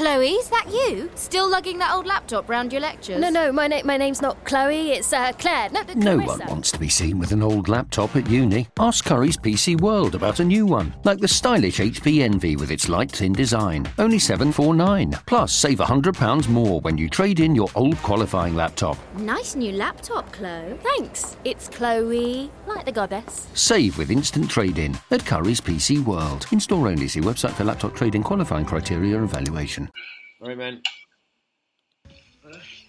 Chloe, is that you? Still lugging that old laptop round your lectures? No, no, my, na- my name's not Chloe, it's uh, Claire. No, No one wants to be seen with an old laptop at uni. Ask Currys PC World about a new one, like the stylish HP Envy with its light thin design. Only 749. Plus, save £100 more when you trade in your old qualifying laptop. Nice new laptop, Chloe. Thanks. It's Chloe, like the goddess. Save with instant trade-in at Currys PC World. In-store only. See website for laptop trade-in qualifying criteria and valuation. All right, man.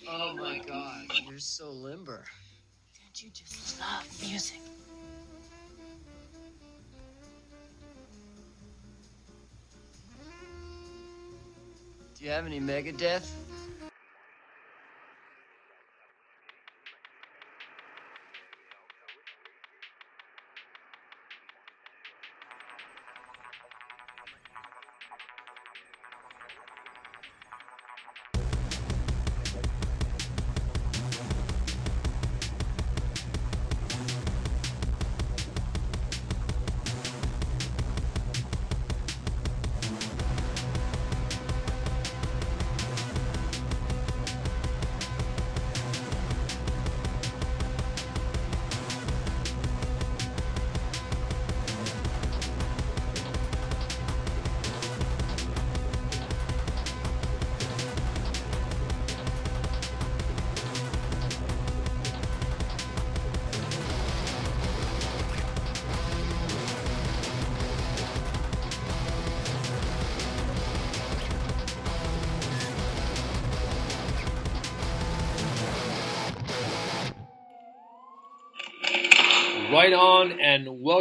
Oh my god, you're so limber. Don't you just love music? Do you have any Megadeth?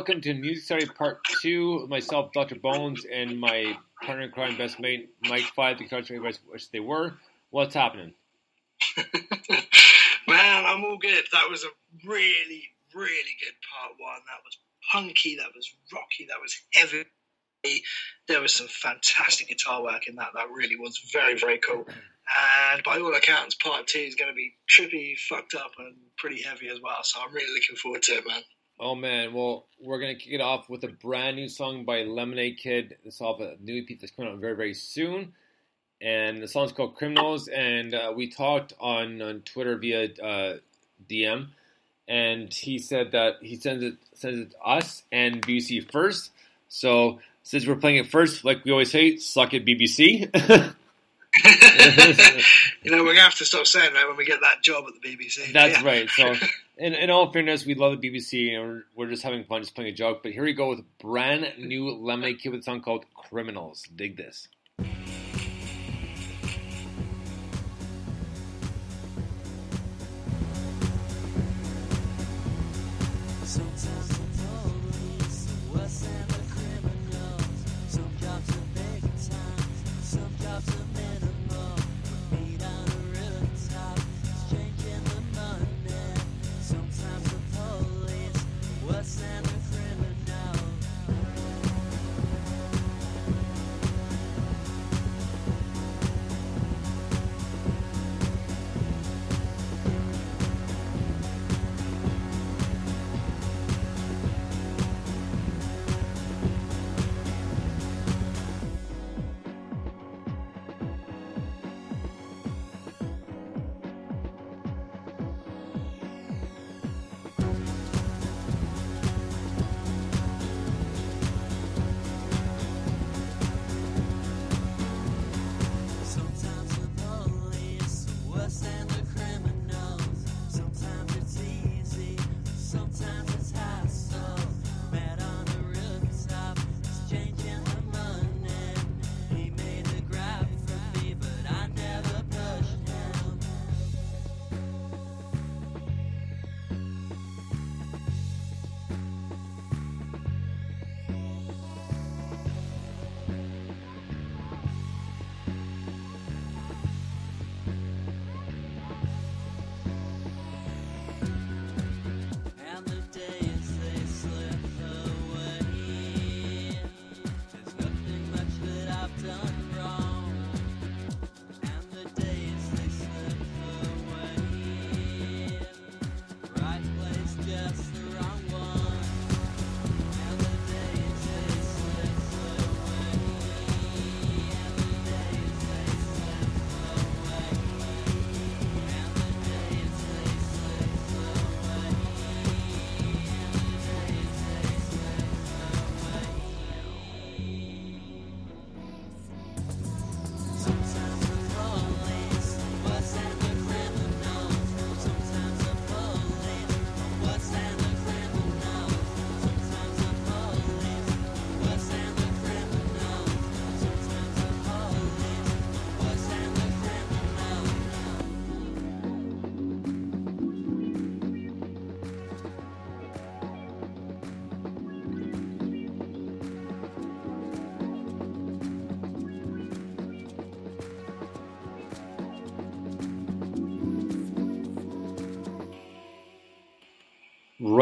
Welcome to Music Story Part 2. Myself, Dr. Bones, and my partner in crime, best mate, Mike Five, the everybody wish they were. What's happening? Man, I'm all good. That was a really, really good part one. That was punky, that was rocky, that was heavy. There was some fantastic guitar work in that. That really was very, very cool. And by all accounts, part two is going to be trippy, fucked up, and pretty heavy as well. So I'm really looking forward to it, man. Oh man, well, we're gonna kick it off with a brand new song by Lemonade Kid. This is off a new EP that's coming out very, very soon. And the song's called Criminals. And uh, we talked on, on Twitter via uh, DM, and he said that he sends it sends it to us and BBC first. So since we're playing it first, like we always say, suck it BBC. you know, we're going to have to stop saying that when we get that job at the BBC. That's Yeah. right. So, in, in all fairness, we love the BBC and we're, we're just having fun, just playing a joke. But here we go with brand new Lemonade Kid with a song called Criminals. Dig this.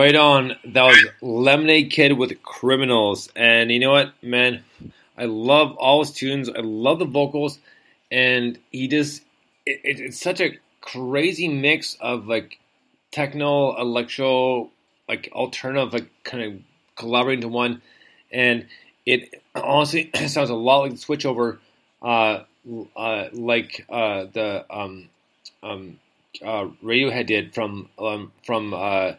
Right on. That was Lemonade Kid with Criminals. And you know what, man? I love all his tunes. I love the vocals. And he just, it, it, it's such a crazy mix of like techno, electro, like alternative, like kind of collaborating to one. And it honestly sounds a lot like the switchover, uh, uh, like uh, the um, um, uh, Radiohead did from um, from uh,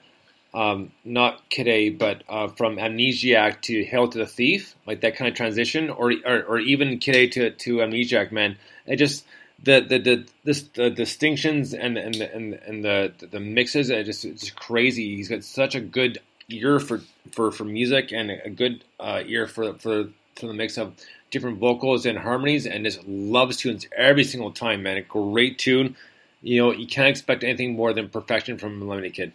um, not Kid A, but uh, from Amnesiac to Hail to the Thief, like that kind of transition, or or, or even Kid A to, to Amnesiac, man. It just the the the, the distinctions and and the, and, and the the mixes are just it's just crazy. He's got such a good ear for for, for music and a good uh, ear for for for the mix of different vocals and harmonies, and just loves tunes every single time, man. A great tune. You know, you can't expect anything more than perfection from Lemonade Kid.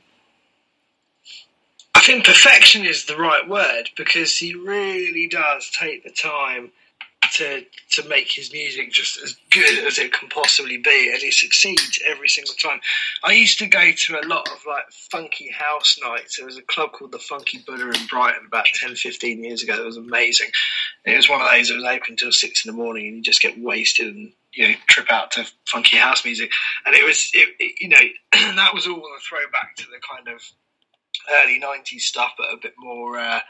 I think perfection is the right word because he really does take the time to to make his music just as good as it can possibly be, and he succeeds every single time. I used to go to a lot of like funky house nights. There was a club called the Funky Buddha in Brighton about 10, 15 years ago. It was amazing. It was one of those that was open until six in the morning, and you just get wasted and you know trip out to funky house music. And it was it, it, you know that was all a throwback to the kind of early 90s stuff, but a bit more, uh,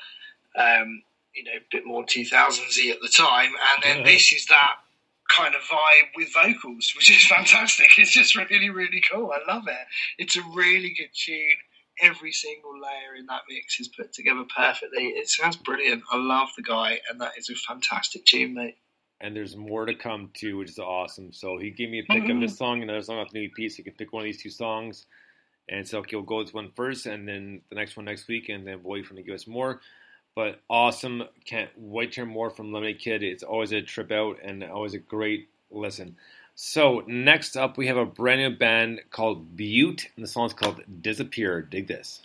um, you know, a bit more 2000s at the time. And then Yeah. this is that kind of vibe with vocals, which is fantastic. It's just really, really cool. I love it. It's a really good tune. Every single layer in that mix is put together perfectly. It sounds brilliant. I love the guy, and that is a fantastic tune, mate. and there's more to come too, which is awesome. So he gave me a pick of this song and another song off the new so you can pick one of these two songs. And so he'll go with one first, and then the next one next week, and then we'll wait for him to give us more. But awesome! Can't wait to hear more from Lemonade Kid. It's always a trip out and always a great listen. So next up, we have a brand new band called Butte, and the song's called "Disappear." Dig this.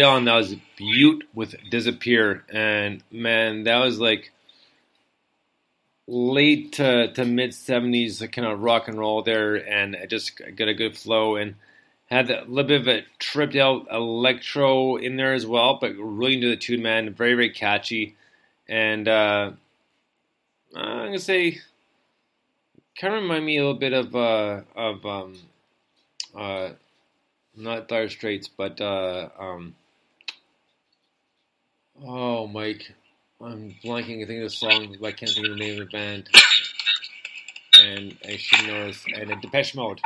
Right on. That was Butte with Disappear, and man, that was like late to, to mid seventies kind of rock and roll there, and it just got a good flow and had a little bit of a tripped out electro in there as well, but really into the tune, man. Very very catchy, and uh, I'm gonna say kind of remind me a little bit of uh, of um, uh, not Dire Straits, but uh, um, oh, Mike, I'm blanking. I think of the song, but I can't think of the name of the band. And I should know this. And uh, Depeche Mode.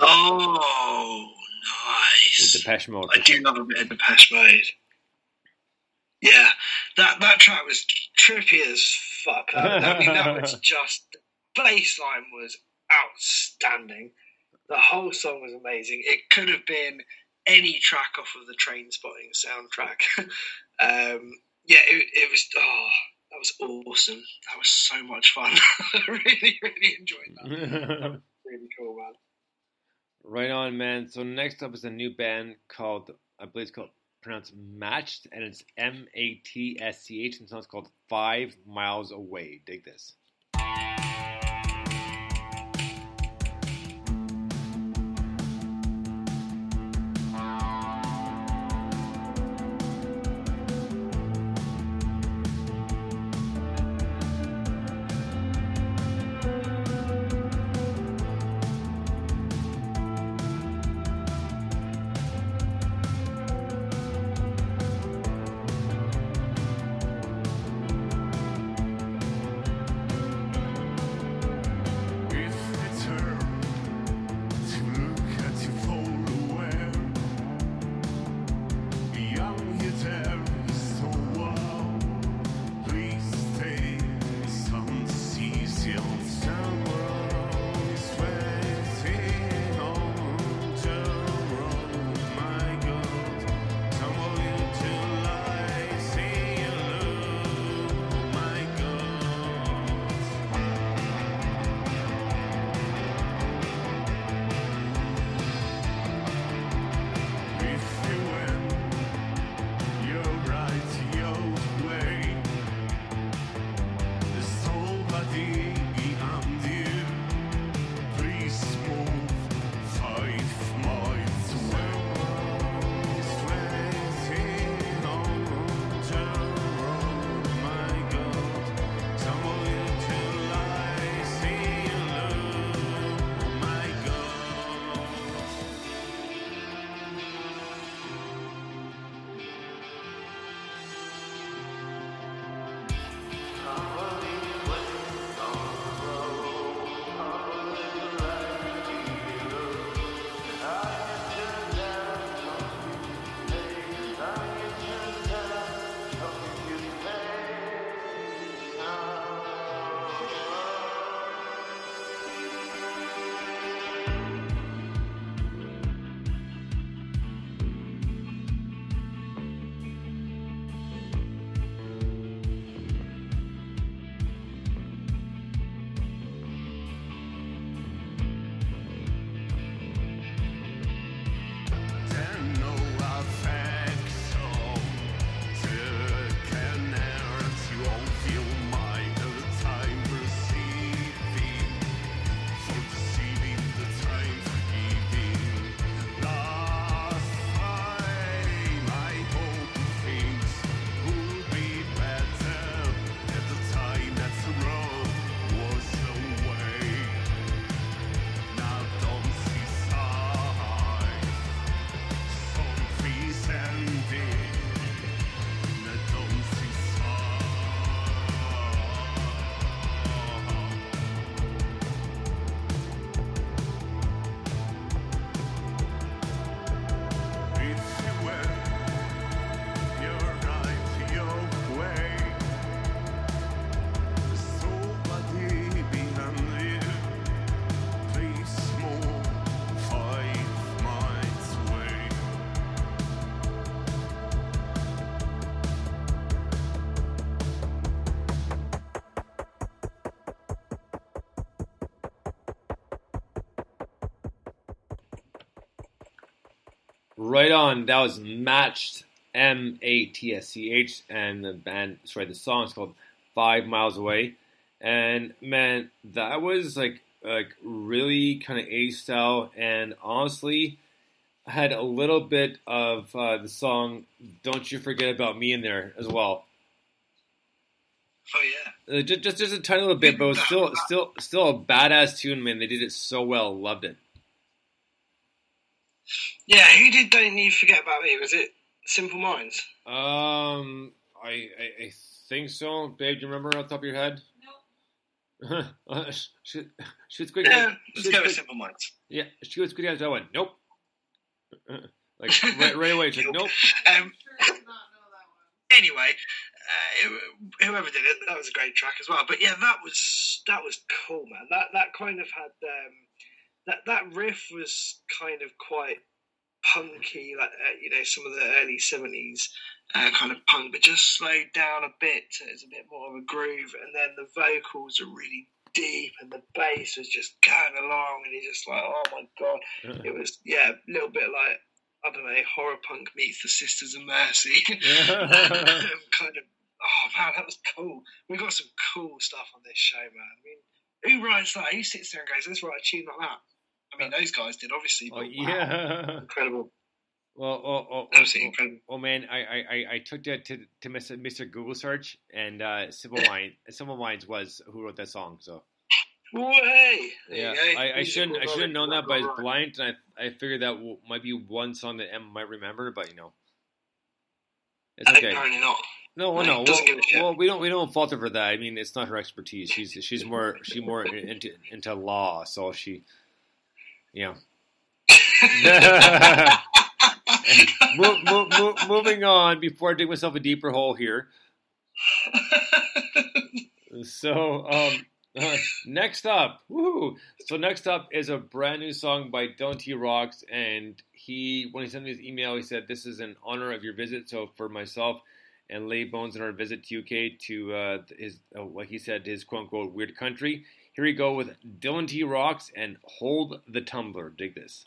Oh, nice. The Depeche Mode. I do love a bit of Depeche Mode. Yeah, that that track was trippy as fuck. I mean, that was just the bass line was outstanding. The whole song was amazing. It could have been any track off of the Trainspotting soundtrack. um, yeah, it, it was. Oh, that was awesome. That was so much fun. I really, really enjoyed that. really cool, man. Right on, man. So next up is a new band called, I believe it's called pronounced Matched, and it's M A T S C H, and the song's called Five Miles Away. Dig this. Right on. That was Matched, M A T S C H, and the band, sorry, the song is called Five Miles Away. And man, that was like like really kind of A style, and honestly, had a little bit of uh, the song "Don't You Forget About Me" in there as well. Oh yeah. Uh, just, just just a tiny little bit, but it was still still still a badass tune, man. They did it so well. Loved it. Yeah, who did Don't You Forget About Me? Was it Simple Minds? Um, I, I I think so, babe. Do you remember off the top of your head? No. she, she was quick. Yeah, she let's was go with Simple Minds. Yeah, she was quick as I went. Nope. like right, right away, she's like, nope. Um, anyway, uh, whoever did it, that was a great track as well. But yeah, that was that was cool, man. That that kind of had um, that that riff was kind of quite punky, like uh, you know some of the early seventies uh, kind of punk, but just slowed down a bit. So it's a bit more of a groove, and then the vocals are really deep, and the bass was just going along, and you're just like, oh my god, it was yeah, a little bit like. I don't know, horror punk meets the Sisters of Mercy. kind of, oh man, that was cool. We got some cool stuff on this show, man. I mean, who writes that? Who sits there and goes, let's write a tune like that? I mean, those guys did, obviously. Oh But wow, yeah. incredible. Well, oh, oh, oh, Absolutely oh, incredible. oh, man, I, I, I- I took that to, to Mr. Mr. Google search, and uh, Simple Mind, Simple Minds was who wrote that song. So Well, hey, yeah, you. I, I shouldn't I should have known that, but I was blind, and I, I figured that w- might be one song that Emma might remember, but you know, it's okay. Apparently not. No, well, No, no. Well, doesn't give a shit. well, we don't we don't fault her for that. I mean, it's not her expertise. She's she's more she more into into law, so she, you know. Mo- mo- mo- moving on before I dig myself a deeper hole here. So, um, uh, next up, woohoo! So next up is a brand new song by Dylan T Rocks, and he when he sent me his email, he said this is in honor of your visit. So for myself and Lady Bones in our visit to UK to uh, his uh, like he said his quote unquote weird country. Here we go with Dylan T Rocks and Hold the Tumbler. Dig this.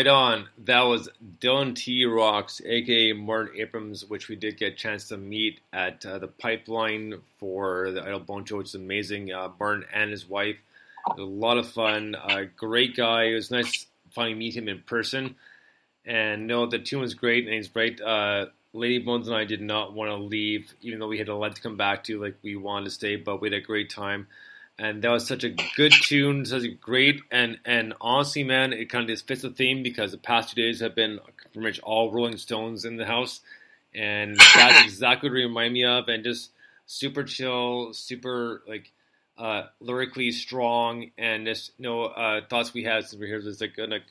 Right on. That was Dylan T. Rocks, aka Martin Abrams, which we did get a chance to meet at uh, the Pipeline for the Idle Bone Show, which is amazing. Uh, Martin and his wife. A lot of fun. Uh, great guy. It was nice finally meet him in person. And no, the tune was great and he's great. Uh, Lady Bones and I did not want to leave, even though we had a lot to come back to. Like we wanted to stay, but we had a great time and that was such a good tune, such a great and and honestly, man, it kind of just fits the theme because the past two days have been pretty much all Rolling Stones in the house, and that's exactly what it reminded me of, and just super chill, super like uh, lyrically strong, and just you know uh, thoughts we had since we here was like like.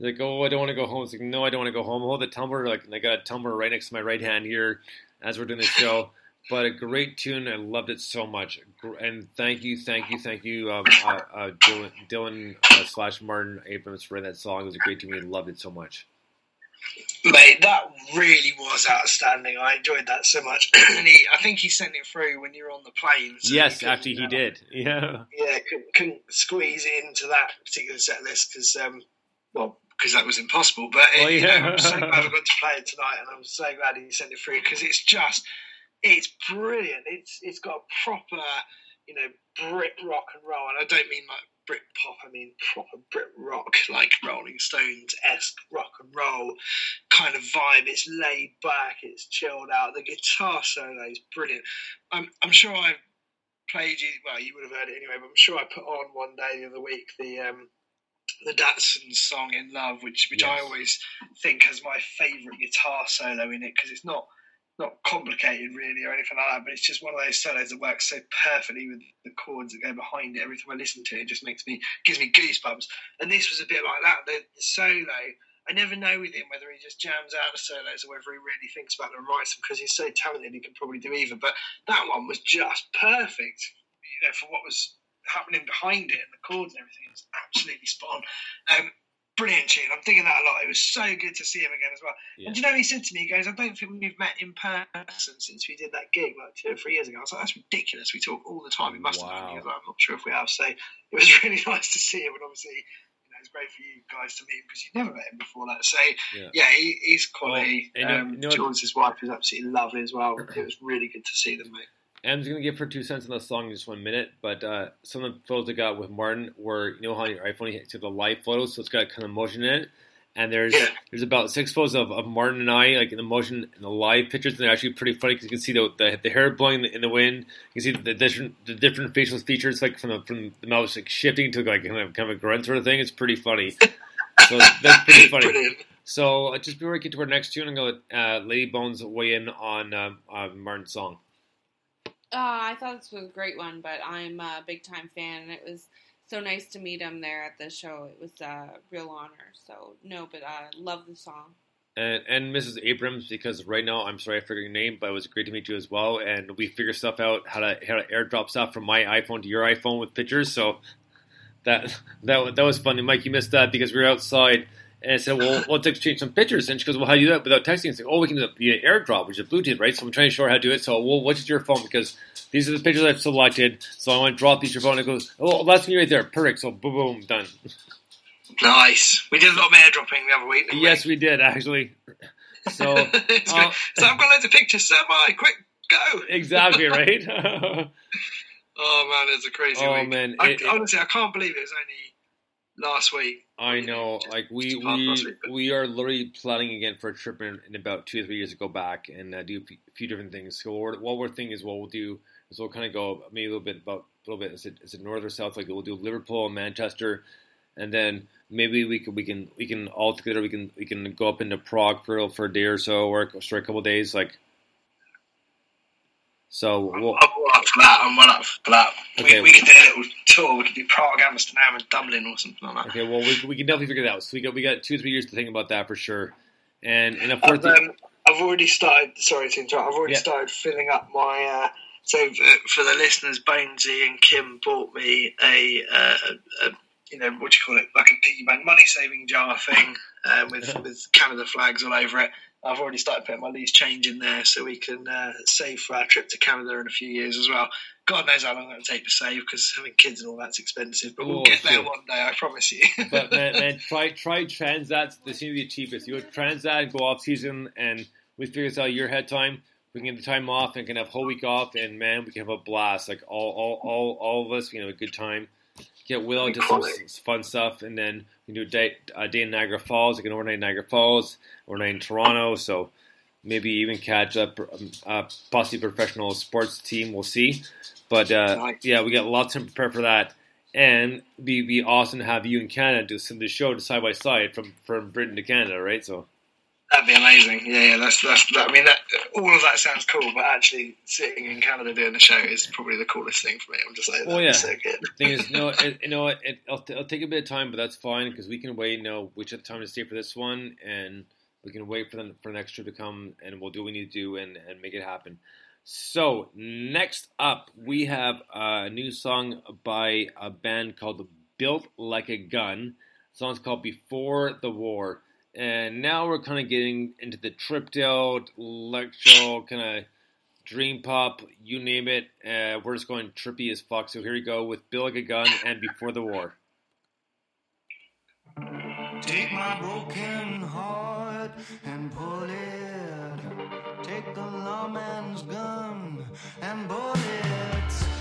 Like oh I don't want to go home. It's like no I don't want to go home. Hold the tumbler like and I got a tumbler right next to my right hand here as we're doing the show but a great tune. I loved it so much. And thank you, thank you, thank you, um, uh, uh, Dylan, Dylan uh, slash Martin Abrams for that song. It was a great tune. We loved it so much. Mate, that really was outstanding. I enjoyed that so much. and he, I think he sent it through when you were on the plane. so yes, you actually, he did. Yeah. Yeah, couldn't, couldn't squeeze it into that particular set list because, um, well, because that was impossible. But Well, you know. I'm so glad I got to play it tonight, and I'm so glad he sent it through because it's just, it's brilliant. It's it's got a proper, you know, Brit rock and roll, and I don't mean like Brit pop. I mean proper Brit rock, like Rolling Stones esque rock and roll kind of vibe. It's laid back, it's chilled out. The guitar solo is brilliant. I'm I'm sure I played you. Well, you would have heard it anyway, but I'm sure I put on one day the other week the um, the Datsun song "In Love," which which I always think has my favourite guitar solo in it because it's not not complicated really or anything like that, but it's just one of those solos that works so perfectly with the chords that go behind it. Every time I listen to it, it just makes me gives me goosebumps. And this was a bit like that. The, the solo, I never know with him whether he just jams out the solos or whether he really thinks about them and writes them because he's so talented. He can probably do either. But that one was just perfect, you know, for what was happening behind it and the chords and everything. It was absolutely spot on. Um, brilliant tune. I'm digging that a lot. It was so good to see him again as well. Yeah. And you know, he said to me, he goes, I don't think we've met in person since we did that gig like two or three years ago. I was like, that's ridiculous. We talk all the time. We must have. Wow. He was like, I'm not sure if we have. So it was really nice to see him. And obviously, you know, it's great for you guys to meet him because you've never met him before. Let's say, Yeah. yeah, he, he's quality. Well, um, you know- George's wife is absolutely lovely as well. It was really good to see them, mate. Em's gonna give her two cents on the song in just one minute, but uh, some of the photos I got with Martin were you know how on your iPhone you take the live photos, so it's got kind of motion in it. And there's there's about six photos of, of Martin and I like in the motion in the live pictures, and they're actually pretty funny because you can see the, the the hair blowing in the wind. You can see the different the different facial features like from the from the mouse like shifting to like kind of, kind of a grunt sort of thing. It's pretty funny. So that's pretty funny. Brilliant. So uh, just before we get to our next tune, I'm gonna let uh, Lady Bones weigh in on um, uh, Martin's song. Uh, I thought this was a great one, but I'm a big time fan, and it was so nice to meet him there at the show. It was a real honor. So no, but I love the song. and, and Mrs. Abrams because right now I'm sorry I forgot your name, but it was great to meet you as well. And we figure stuff out how to how to airdrop stuff from my iPhone to your iPhone with pictures. So that that that was funny. Mike, you missed that because we were outside. And I said, "Well, let's exchange some pictures." And she goes, "Well, how do you do that without texting?" I said, "Oh, we can do it via AirDrop, which is Bluetooth, right?" So I'm trying to show her how to do it. So, well, what's your phone? Because these are the pictures I've selected. So I want to drop these to your phone. It goes, "Oh, that's me right there. Perfect." So boom, boom, done. Nice. We did a lot of airdropping the other week. didn't we? Yes, we did actually. So uh, so I've got loads of pictures. So am I. Quick, go. exactly right. Oh man, it's a crazy Oh, week. man, I, it- honestly, I can't believe it was only last week. I know, like we It's hard last we we are literally planning again for a trip in, in about two or three years to go back and uh, do a few, few different things. So what we're, what we're thinking is what we'll do is we'll kind of go maybe a little bit about a little bit is it is it north or south? Like we'll do Liverpool and Manchester, and then maybe we can we can we can all together we can we can go up into Prague for for a day or so or for a couple of days like. So I'm, I'm up for that. I'm well up for that. Okay. We, we could do a little tour. We could do Prague, Amsterdam, and Dublin or something like that. okay, well we, we can definitely figure that out. So we got we got two or three years to think about that for sure. And and a fourth. I've, um, I've already started. Sorry to interrupt. I've already Yeah. started filling up my. Uh, so uh, for the listeners, Bonesy and Kim bought me a, uh, a, a you know what do you call it, like a piggy bank money saving jar thing uh, with with Canada flags all over it. I've already started putting my loose change in there so we can uh, save for our trip to Canada in a few years as well. God knows how long it'll take to save because having kids and all that's expensive. But we'll Oh, get there shit. one day, I promise you. But man, man, try try Transat. They seem to be the cheapest. You go Transat go off season, and we figure this out your head time. We can get the time off and can have a whole week off, and man, we can have a blast. Like all all all, all of us, we can have a good time. Get Will into some fun stuff, and then we can do a day, a day in Niagara Falls. We can overnight in Niagara Falls, overnight in Toronto. So maybe even catch up um, a possibly professional sports team. We'll see. But uh, yeah, we got lots to prepare for that, and be be awesome to have you in Canada do some of the show to side by side from from Britain to Canada, right? So That'd be amazing. Yeah, yeah. That's that's. That, I mean, that all of that sounds cool, but actually sitting in Canada doing the show is probably the coolest thing for me. I'm just like, Oh, yeah. so good. thing is, no, it, you know, it, it'll, it'll take a bit of time, but that's fine because we can wait. You know, which at the time to stay for this one, and we can wait for the for the next trip to come, and we'll do what we need to do and and make it happen. So next up, we have a new song by a band called Built Like a Gun. The song's called Before the War. And now we're kind of getting into the tripped out, electro, kind of dream pop, you name it. Uh, we're just going trippy as fuck. So here we go with Built Like a Gun and Before the War. Take my broken heart and pull it. Take the lawman's gun and bullets.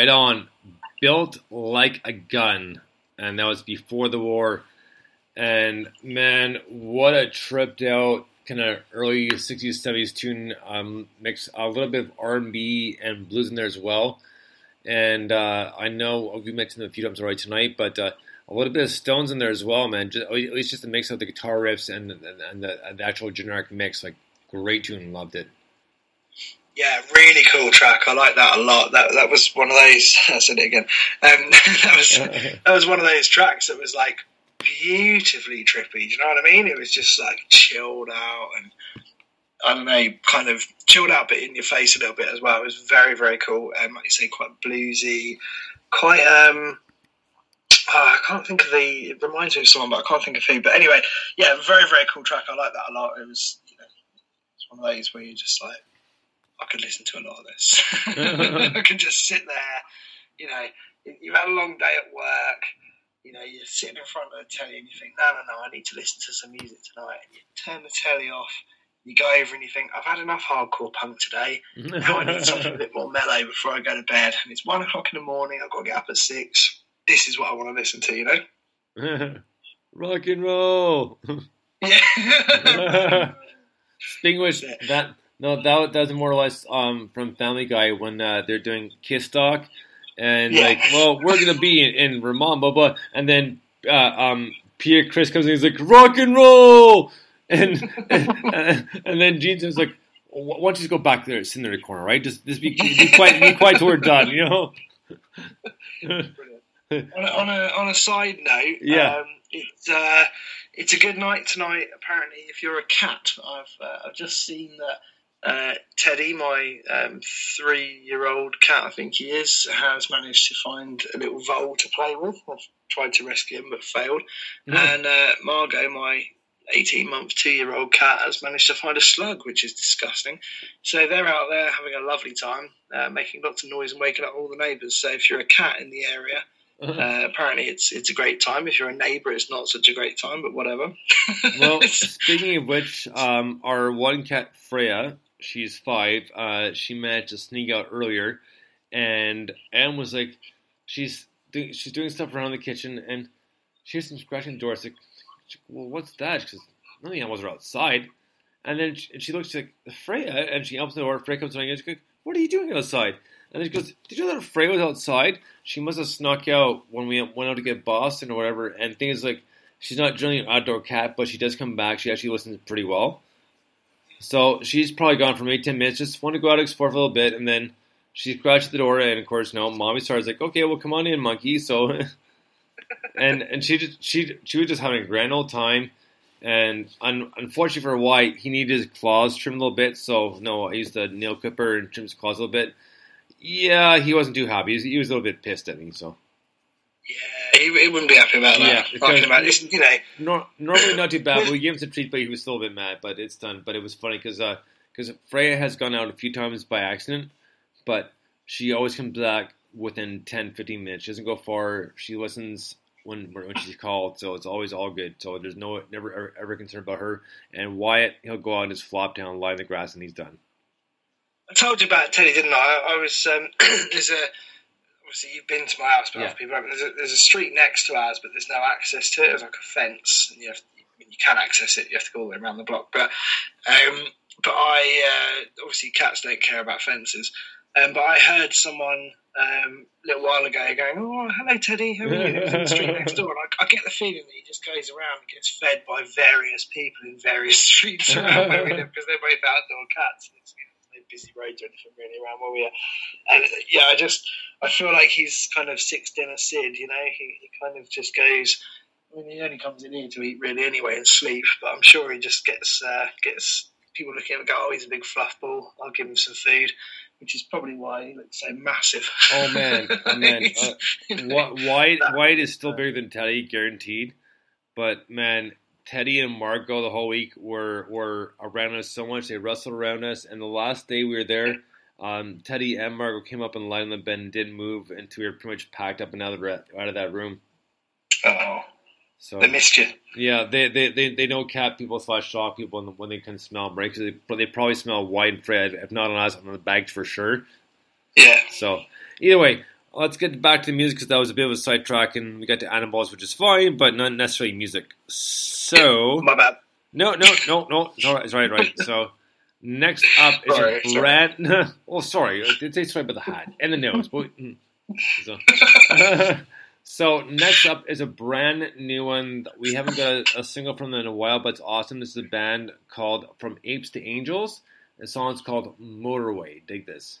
Right on. Built like a gun. And that was before the war. And man, what a tripped out kind of early 60s, 70s tune. Um, mix a little bit of R&B and blues in there as well. And uh, I know we mentioned it a few times already tonight, but uh, a little bit of Stones in there as well, man. Just, at least just a mix of the guitar riffs and, and, and the, the actual generic mix. Like, great tune. Loved it. Yeah, really cool track. I like that a lot. That that was one of those. I said it again. Um, that was that was one of those tracks that was like beautifully trippy. Do you know what I mean? It was just like chilled out and I don't know, kind of chilled out, but in your face a little bit as well. It was very very cool. Um, like you say, quite bluesy, quite um. oh, I can't think of the. It reminds me of someone, but I can't think of who. But anyway, yeah, very very cool track. I like that a lot. It was, you know, it's one of those where you just like, I could listen to a lot of this. I could just sit there, you know, you've had a long day at work, you know, you're sitting in front of the telly and you think, no, no, no, I need to listen to some music tonight. And you turn the telly off, you go over and you think, I've had enough hardcore punk today. Now I need something a bit more mellow before I go to bed. And it's one o'clock in the morning, I've got to get up at six. This is what I want to listen to, you know? Rock and roll. Yeah. Of that no, that that's more or less um, from Family Guy when uh, they're doing Kiss Talk, and Yeah. like, well, we're gonna be in, in Vermont, blah blah, and then uh, um, Peter Criss comes in, he's like, rock and roll, and and, and then Gene just like, why don't you just go back there, sit in the corner, right? Just just be, be quiet, be quiet till we're done, you know. on, a, on a on a side note, Yeah. um, it's uh, it's a good night tonight. Apparently, if you're a cat, I've uh, I've just seen that uh, Teddy, my um, three-year-old cat, I think he is, has managed to find a little vole to play with. I've tried to rescue him but failed. And uh, Margot, my 18-month, two-year-old cat, has managed to find a slug, which is disgusting. So they're out there having a lovely time, uh, making lots of noise and waking up all the neighbours. So if you're a cat in the area, uh, apparently it's it's a great time. If you're a neighbour, it's not such a great time, but whatever. well, speaking of which, um, our one cat Freya, she's five. Uh, she managed to sneak out earlier, and Anne was like, she's doing, she's doing stuff around the kitchen, and she hears some scratching the door. It's like, well, what's that? Because none of the animals are outside. And then she, and she looks she's like Freya, and she opens the door. Freya comes running in. She's like, "What are you doing outside?" And she goes, "Did you know that Freya was outside? She must have snuck out when we went out to get Boston or whatever." And thing is, like, she's not generally an outdoor cat, but she does come back. She actually listens pretty well. So she's probably gone for maybe ten minutes. Just want to go out and explore for a little bit, and then she scratched at the door, and of course, no, mommy starts like, "Okay, well, come on in, monkey." So, and and she just she she was just having a grand old time. And un- unfortunately for Wyatt, he needed his claws trimmed a little bit. So no, I used the nail clipper and trimmed his claws a little bit. Yeah, he wasn't too happy. He was, he was a little bit pissed at me. So Yeah, he, he wouldn't be happy about that. Yeah, I can imagine. You know, nor- normally not too bad. We gave him some treats, but he was still a bit mad. But it's done. But it was funny because because Freya has gone out a few times by accident, but she always comes back within 10, 15 minutes. She doesn't go far. She listens when when she's called, so it's always all good. So there's no never ever, ever concerned about her. And Wyatt, he'll go out and just flop down, lie in the grass, and he's done. I told you about Teddy, didn't I? I, I was um, there's a obviously you've been to my house, but Yeah. people haven't. There's a, there's a street next to ours, but there's no access to it. There's like a fence, and you have I mean, you can access it. You have to go all the way around the block, but um, but I uh, obviously cats don't care about fences. Um, but I heard someone um, a little while ago going, "Oh, hello, Teddy. How are you?" It was in the street next door, and I, I get the feeling that he just goes around and gets fed by various people in various streets around where we live because they're both outdoor cats. It's, you know, there's no busy roads or anything really around where we are. And yeah, I just I feel like he's kind of six dinner Sid. You know, he, he kind of just goes. I mean, he only comes in here to eat really anyway and sleep. But I'm sure he just gets uh, gets people looking at him and go, "Oh, he's a big fluff ball. I'll give him some food." Which is probably why he looks so massive. Oh man, oh man. Uh, You know, that- Wyatt is still bigger than Teddy, guaranteed. But man, Teddy and Margot the whole week were were around us so much. They wrestled around us, and the last day we were there, um, Teddy and Margot came up and lied on the bed and didn't move until we were pretty much packed up and out of, the, out of that room. Oh, So they missed you. yeah, they they, they, they know cat people slash dog people when, when they can smell them, right? 'Cause they, but they probably smell Wyatt and Fred, if not on us, on the bags for sure. Yeah. So either way, let's get back to the music because that was a bit of a sidetrack, and we got to animals, which is fine, but not necessarily music. So My bad. no, no, no, no. It's right. It's right, right. So next up is Sorry, a sorry. brand. oh, sorry. I did say sorry about the hat and the nose. But, mm. so, so next up is a brand new one. that We haven't got a, a single from them in a while, but it's awesome. This is a band called From Apes to Angels. The song's called Motorway. Dig this.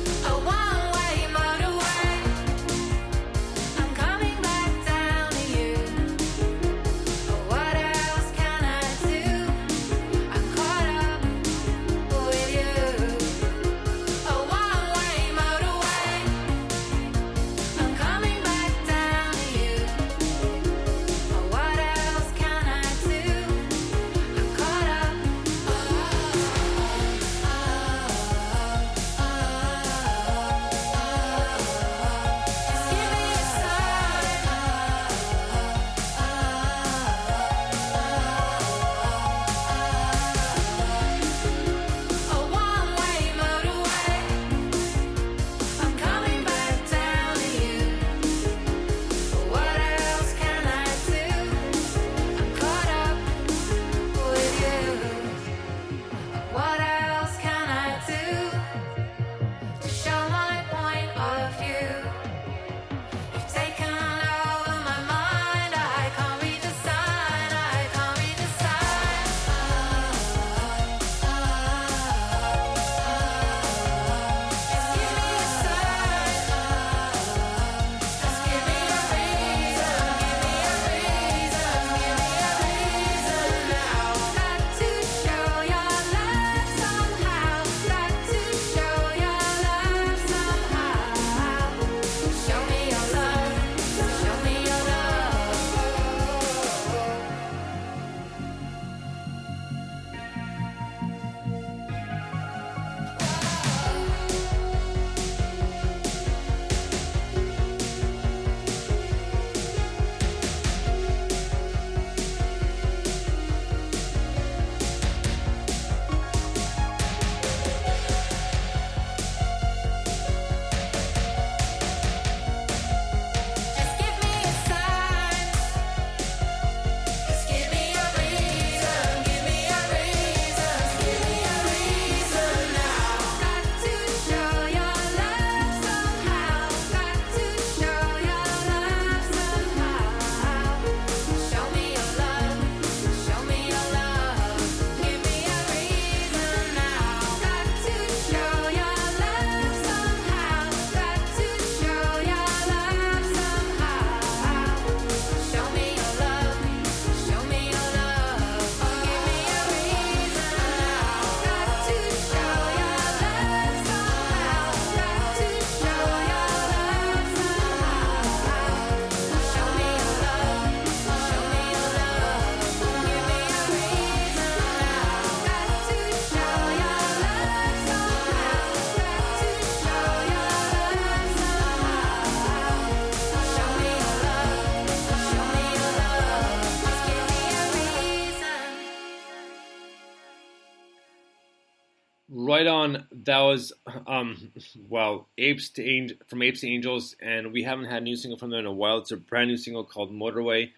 That was um well, Apes to Angel from Apes to Angels, and we haven't had a new single from them in a while. It's a brand new single called Motorway,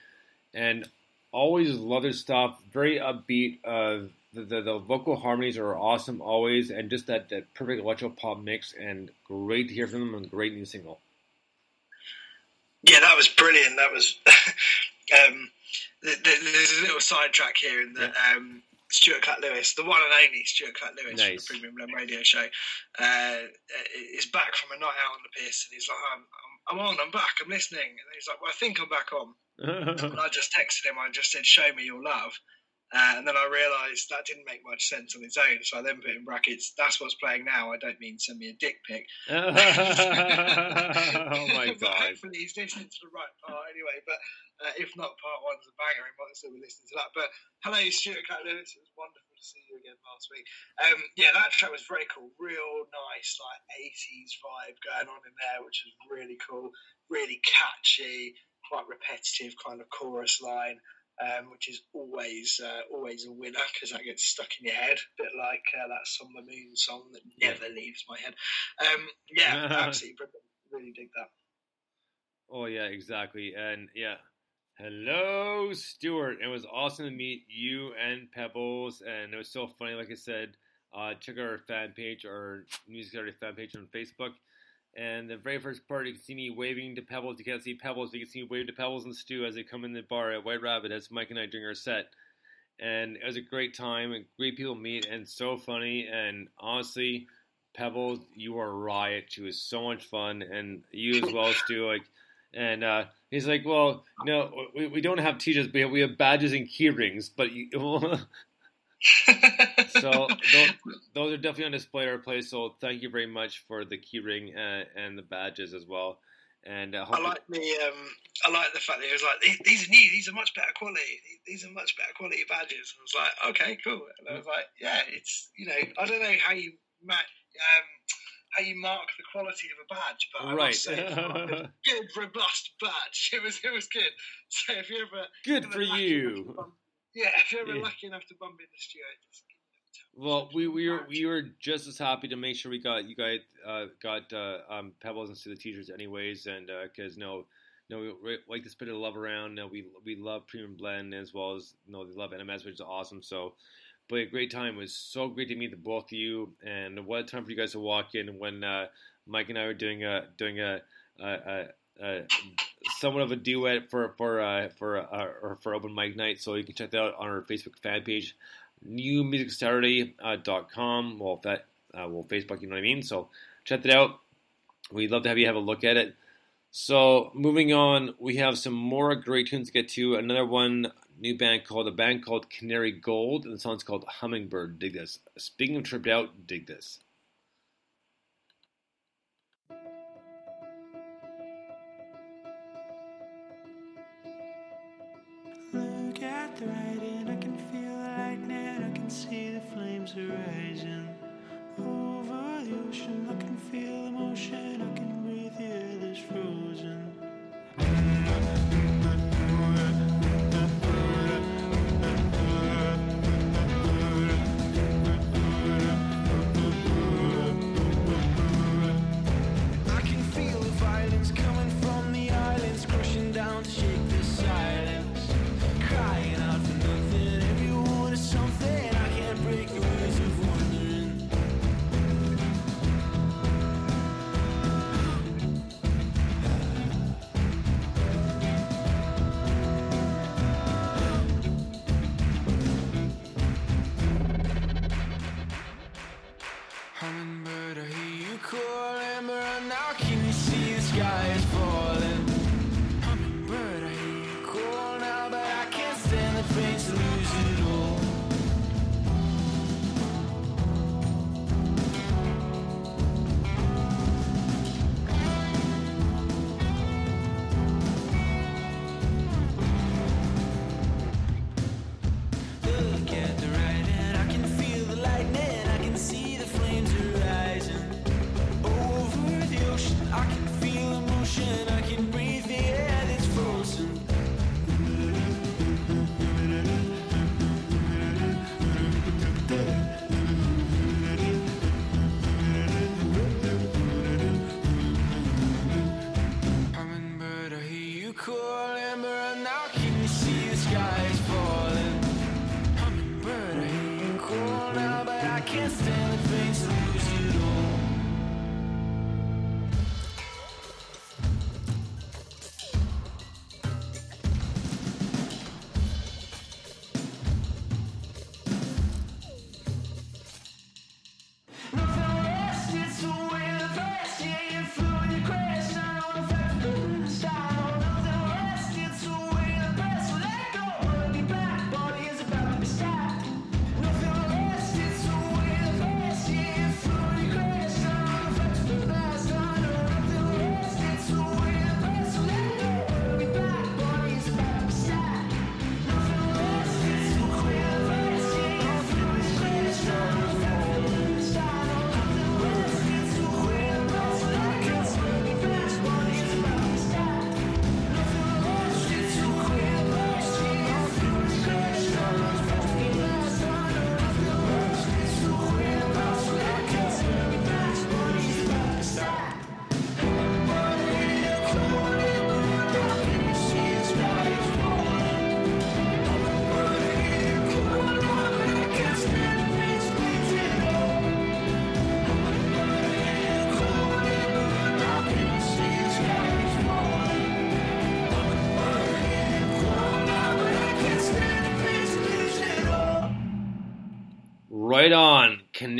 and always love their stuff. Very upbeat. Uh, the, the the vocal harmonies are awesome always, and just that that perfect electro pop mix. And great to hear from them. And great new single. Yeah, that was brilliant. That was. um, th- th- there's a little sidetrack here in that um, Stuart Clatt Lewis, the one and only Stuart Clatt Lewis Nice. from the Premium Blend Radio Show, uh, is back from a night out on the piss, and he's like, I'm, I'm, I'm on, I'm back, I'm listening. And he's like, Well, I think I'm back on. and I just texted him, I just said, Show me your love. Uh, and then I realised that didn't make much sense on its own, so I then put in brackets, that's what's playing now. I don't mean send me a dick pic. oh my But god. hopefully he's listening to the right part anyway. But uh, if not, part one's a banger. He might still be listening to that. But hello, Stuart Cat Lewis. It was wonderful to see you again last week. Um, yeah, that track was very cool. Real nice, like 80s vibe going on in there, which was really cool. Really catchy, quite repetitive kind of chorus line. um, which is always uh, always a winner because that gets stuck in your head, a bit like uh, that Summer Moon song that never leaves my head. Um, yeah, absolutely. Really dig that. Oh yeah, exactly. And yeah, hello, Stuart. It was awesome to meet you and Pebbles, and it was so funny. Like I said, uh, check out our fan page, our Music Saturday fan page on Facebook. And the very first part, you can see me waving to Pebbles. You can't see Pebbles, but you can see me wave to Pebbles and Stu as they come in the bar at White Rabbit as Mike and I during our set. And it was a great time, and great people meet, and so funny. And honestly, Pebbles, you are a riot. She was so much fun, and you as well, Stu. Like, and uh, he's like, "Well, no, we, we don't have t-shirts, but we have badges and key rings." But you, so those, those are definitely on display at our place. So thank you very much for the key ring and, and the badges as well. And uh, I like the um, I like the fact that it was like "These- these are new, these are much better quality, these are much better quality badges. I was like, okay, cool. And I was like, yeah, it's you know, I don't know how you match. um, how you mark the quality of a badge, but I Right. must say, it's like a good robust badge. It was it was good. So if you ever Good for you. bump- yeah, if you're ever Yeah. lucky enough to bump into Stuart, just Well, we, we were we were just as happy to make sure we got you guys uh, got uh, um, pebbles into the t-shirts anyways, and because no, no, we, like to spread the love around. No, we we love premium blend as well as you know they love NMS, which is awesome. So, but a great time. It was so great to meet the both of you, and what a time for you guys to walk in when uh, Mike and I were doing a doing a. a, a uh, somewhat of a duet for for uh, for uh, or for open mic night, so you can check that out on our Facebook fan page, newmusicsaturday.com. Well, that uh, well Facebook, you know what I mean. So check that out. We'd love to have you have a look at it. So moving on, we have some more great tunes to get to. Another one, new band called a band called Canary Gold, and the song's called Hummingbird. Dig this. Speaking of tripped out, dig this. Look at the writing,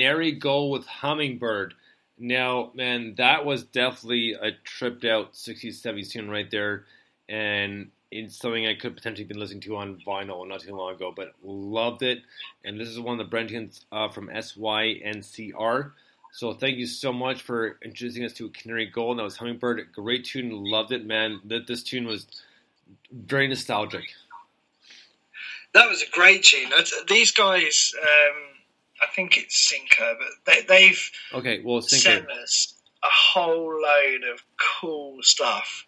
Canary Gold with Hummingbird. Now, man, that was definitely a tripped out 60s, 70s tune right there. And it's something I could potentially been listening to on vinyl not too long ago, but loved it. And this is one of the brand tunes uh, from SYNCR. So thank you so much for introducing us to Canary Gold. That was Hummingbird. Great tune. Loved it, man. That This tune was very nostalgic. That was a great tune. These guys, um, I think it's Sinker, but they, they've Okay, well, sent us a whole load of cool stuff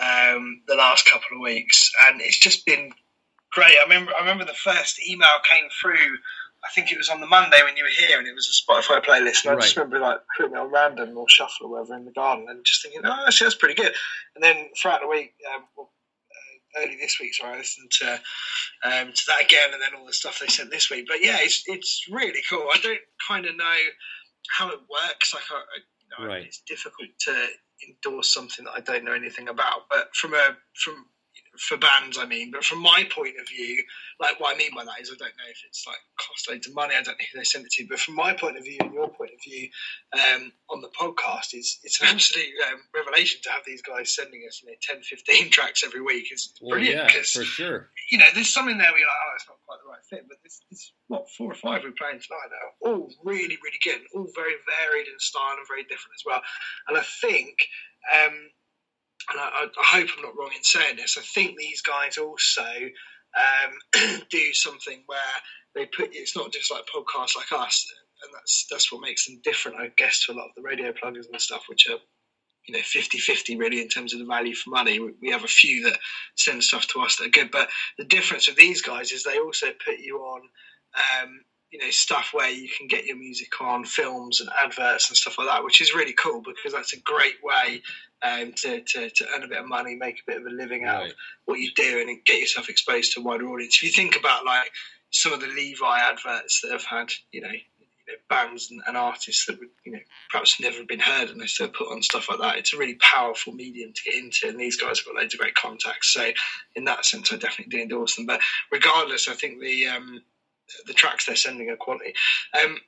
um, the last couple of weeks, and it's just been great. I remember, I remember the first email came through. I think it was on the Monday when you were here, and it was a Spotify playlist. And I just remember like putting it on random or shuffle or whatever in the garden, and just thinking, oh, actually, that's pretty good. And then throughout the week, um, well, early this week, so I listened to um, to that again, and then all the stuff they sent this week. But yeah, it's it's really cool. I don't kind of know how it works. Like, I, I- you know, Right. it's difficult to endorse something that I don't know anything about. But from a from for bands, I mean, but from my point of view, like what I mean by that is I don't know if it's like cost loads of money. I don't know who they sent it to, but from my point of view and your point of view um, on the podcast, is it's an absolute um, revelation to have these guys sending us you know 10, 15 tracks every week. It's Well, brilliant yeah, because for sure. you know, there's something there you're like, oh, it's not quite the right fit, but there's, there's what four or five we're playing tonight now, all really, really good, all very varied in style and very different as well. And I think, um, and I, I hope I'm not wrong in saying this, I think these guys also um, do something where they put it's not just like podcasts like us, and that's that's what makes them different, I guess, to a lot of the radio pluggers and stuff, which are you know 50-50 really in terms of the value for money. We, we have a few that send stuff to us that are good, but the difference with these guys is they also put you on. Um, you know stuff where you can get your music on films and adverts and stuff like that, which is really cool because that's a great way um, to, to, to earn a bit of money, make a bit of a living out Right. of what you do, and get yourself exposed to a wider audience. If you think about like some of the Levi adverts that have had, you know, you know bands and, and artists that would, you know, perhaps never have been heard unless they're put on stuff like that. It's a really powerful medium to get into, and these guys have got loads of great contacts. So in that sense, I definitely do endorse them. But regardless, I think the um, the tracks they're sending are quality. Um,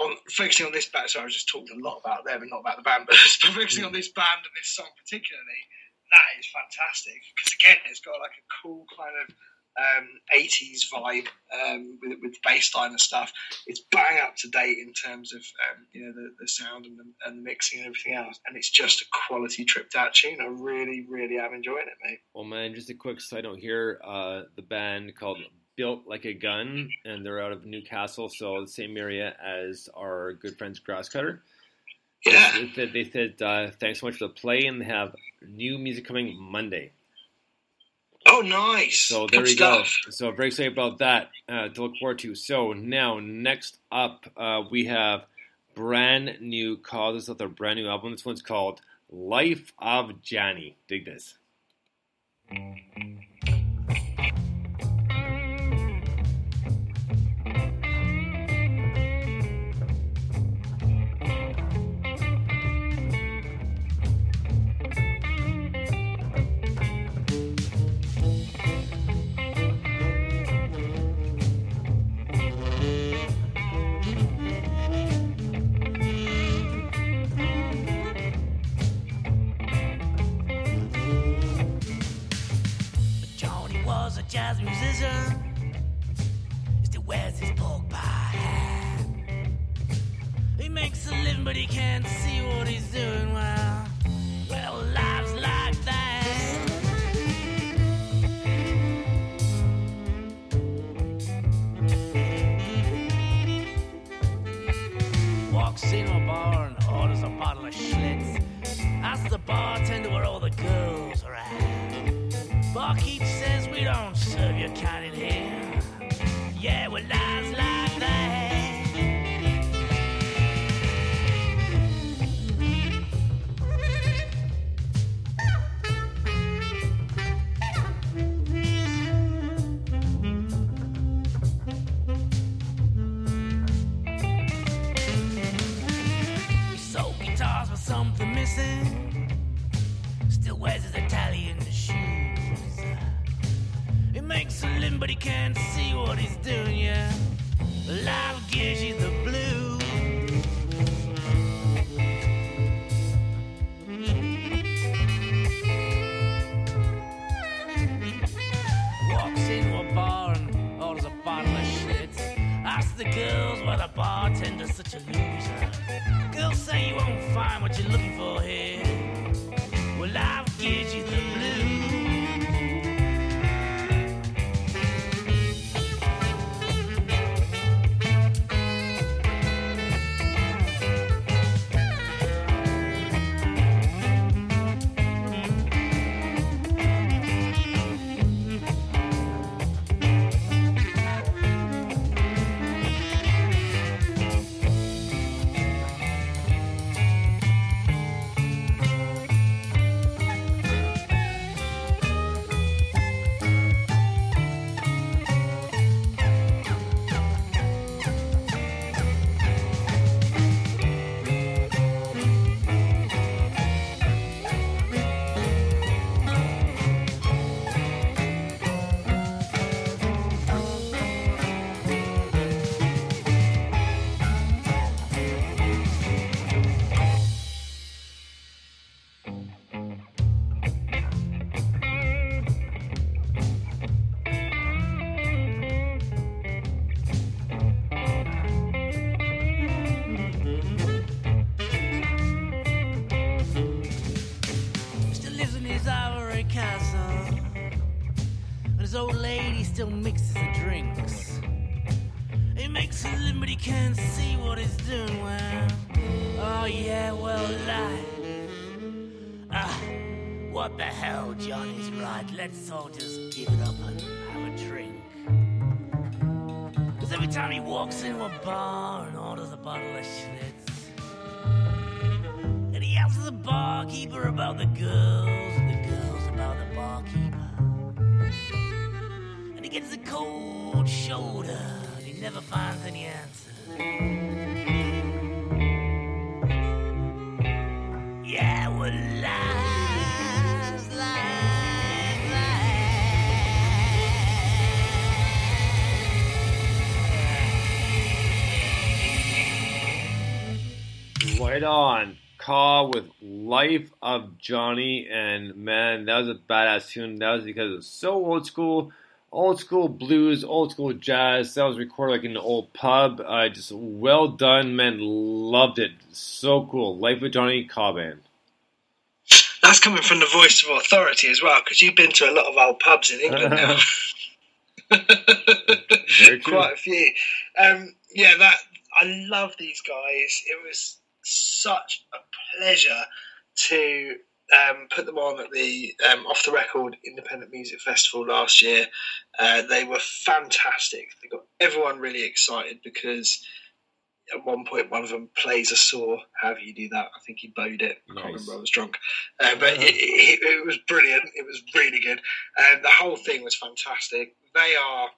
on focusing on this band, so I was just talking a lot about them and not about the band, but focusing on this band and this song particularly, that is fantastic because again, it's got like a cool kind of um, 80s vibe um, with, with bass line and stuff. It's bang up to date in terms of um, you know the, the sound and the, and the mixing and everything else, and it's just a quality tripped out tune. I really, really am enjoying it, mate. Well, man, just a quick side note here. Uh, the band called Built Like a Gun, and they're out of Newcastle, so the same area as our good friends Grasscutter. Yeah. They said, they said uh, thanks so much for the play, and they have new music coming Monday. Oh, nice. So there Good we go. So very excited about that uh, to look forward to. So now, next up, uh, we have brand new causes of their brand new album. This one's called Life of Johnny. Dig this. Johnny but he can't see what he's doing, yeah. Love gives you the blues. the girls why the bartender's such a loser. Girls say you won't find what you're looking for here. Of Johnny, and man, that was a badass tune. That was because it's so old school, old school blues, old school jazz. That was recorded like in an old pub. Uh, just well done, man. Loved it. So cool. Life with Johnny Caw Band. That's coming from the voice of authority as well, because you've been to a lot of old pubs in England now. Quite a few. Um, yeah, that I love these guys. It was such a pleasure to um, put them on at the um, Off the Record Independent Music Festival last year. Uh, they were fantastic. They got everyone really excited because at one point one of them plays a saw. However you do that, I think he bowed it. I can't Nice. remember. I was drunk, uh, but it, it, it was brilliant. It was really good, and the whole thing was fantastic. They are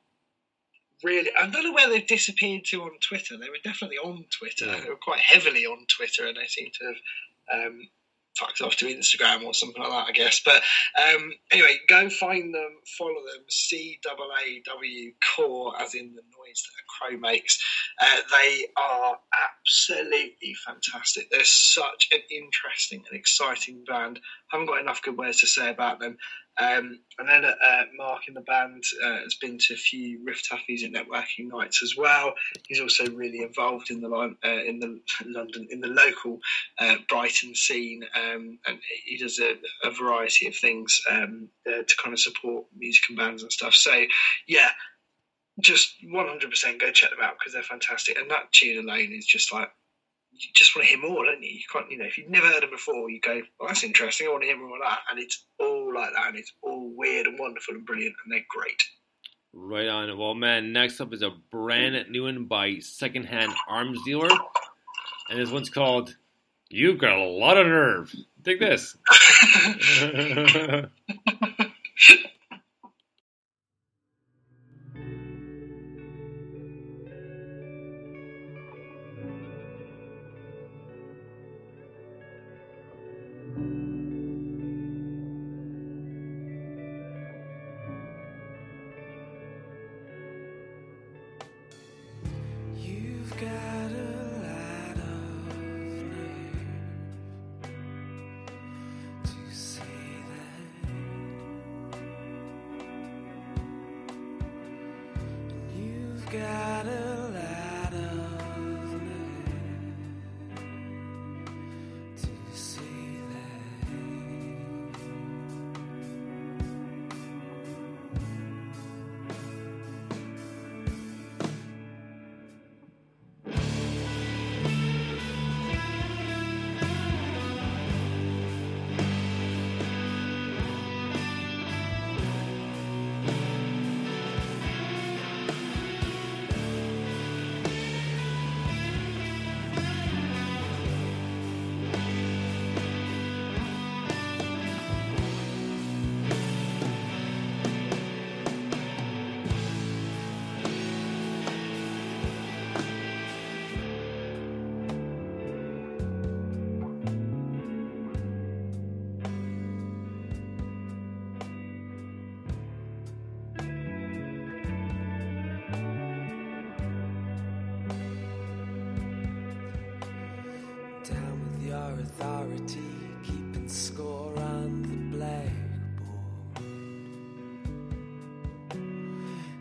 really. I don't know where they've disappeared to on Twitter. They were definitely on Twitter. Yeah. They were quite heavily on Twitter, and they seem to have. Um, fucked off to Instagram or something like that, I guess. But um, anyway, go find them, follow them. C A A W Core, as in the noise that a crow makes. Uh, they are absolutely fantastic. They're such an interesting and exciting band. I haven't got enough good words to say about them. Um, and then uh, Mark in the band uh, has been to a few Riff Taffies and networking nights as well. He's also really involved in the uh, in the London in the local uh, Brighton scene, um, and he does a, a variety of things um, uh, to kind of support music and bands and stuff. So yeah, just 100% go check them out because they're fantastic. And that tune alone is just like you just want to hear more, don't you? You can't, you know, if you've never heard them before, you go, "Well, that's interesting. I want to hear more of that." And it's all like that, and it's all weird and wonderful and brilliant, and they're great. Right on. Well, man, next up is a brand new one by Secondhand Arms Dealer. And this one's called You've Got a Lot of Nerve. Take this.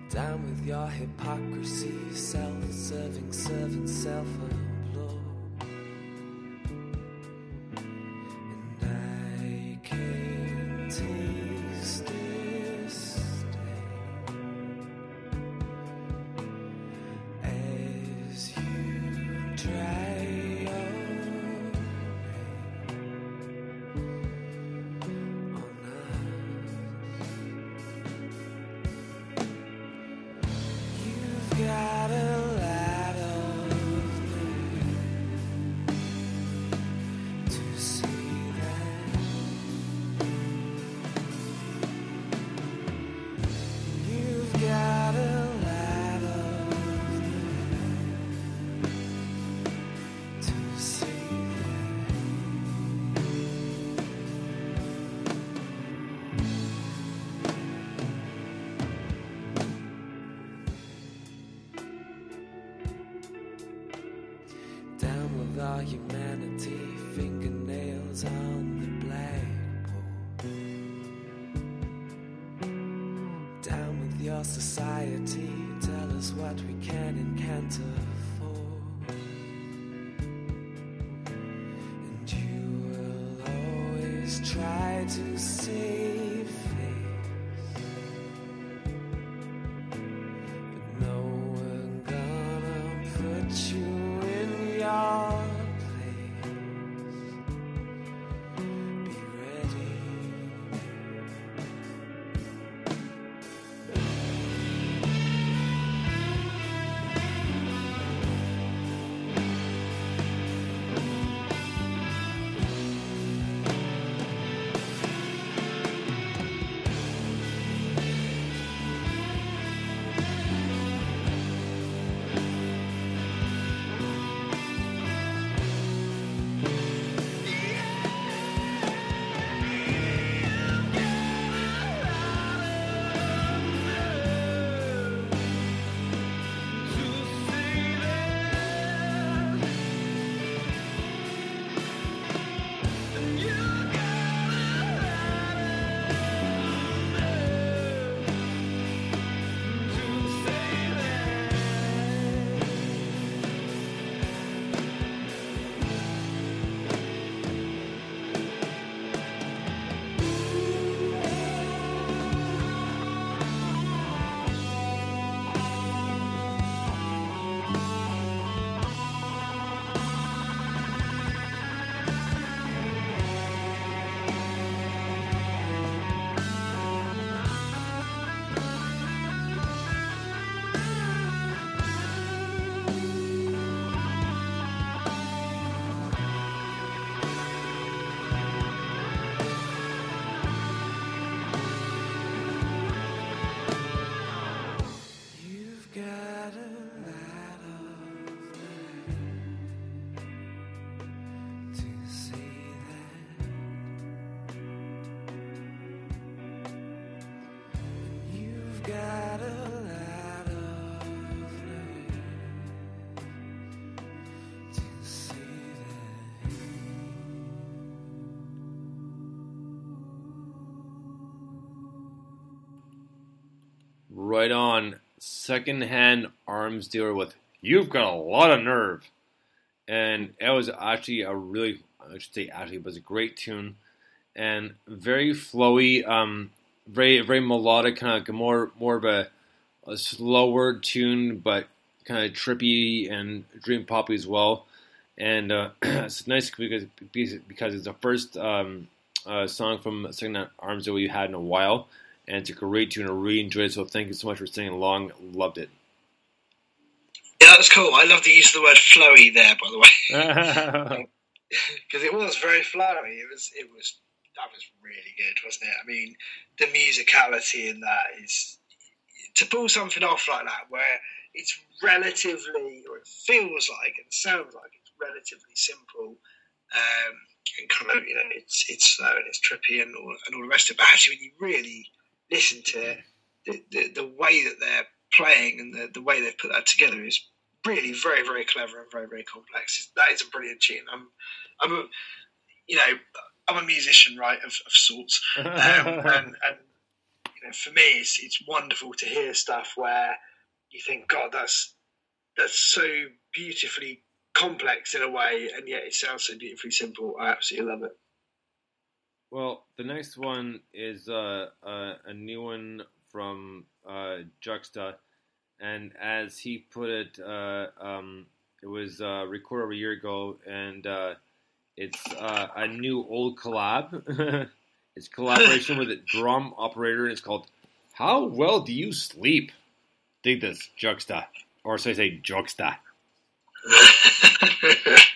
Down with your hypocrisy, self-serving, serving, self-employed. Right on. Secondhand arms dealer with You've Got a Lot of Nerve. And it was actually a really, I should say actually, it was a great tune. And very flowy, um, very very melodic, kind of more more of a, a slower tune, but kind of trippy and dream poppy as well. And uh, it's nice because because it's the first um, uh, song from Secondhand Arms Dealer we had in a while and it's a great tune. I really enjoyed it. So thank you so much for singing along. Loved it. Yeah, that was cool. I love the use of the word flowy there, by the way, because it was very flowy. It was, it was, that was really good, wasn't it? I mean, the musicality in that is to pull something off like that, where it's relatively, or it feels like, and sounds like it's relatively simple, um, and kind of, you know, it's it's slow and it's trippy and all, and all the rest of it. But actually, when you really listen to it, the, the, the way that they're playing and the, the way they've put that together is really very, very clever and very, very complex. That is a brilliant tune. I'm, I'm a, you know, I'm a musician, right, of, of sorts, um, and, and you know, for me, it's it's wonderful to hear stuff where you think, God, that's that's so beautifully complex in a way, and yet it sounds so beautifully simple. I absolutely love it. Well, the next one is uh, uh, a new one from uh, Juxta, and as he put it, uh, um, it was uh, recorded over a year ago, and uh, it's a new old collab. it's collaboration with a drum operator, and it's called "How Well Do You Sleep." Dig this, Juxta, or should I say Juxta?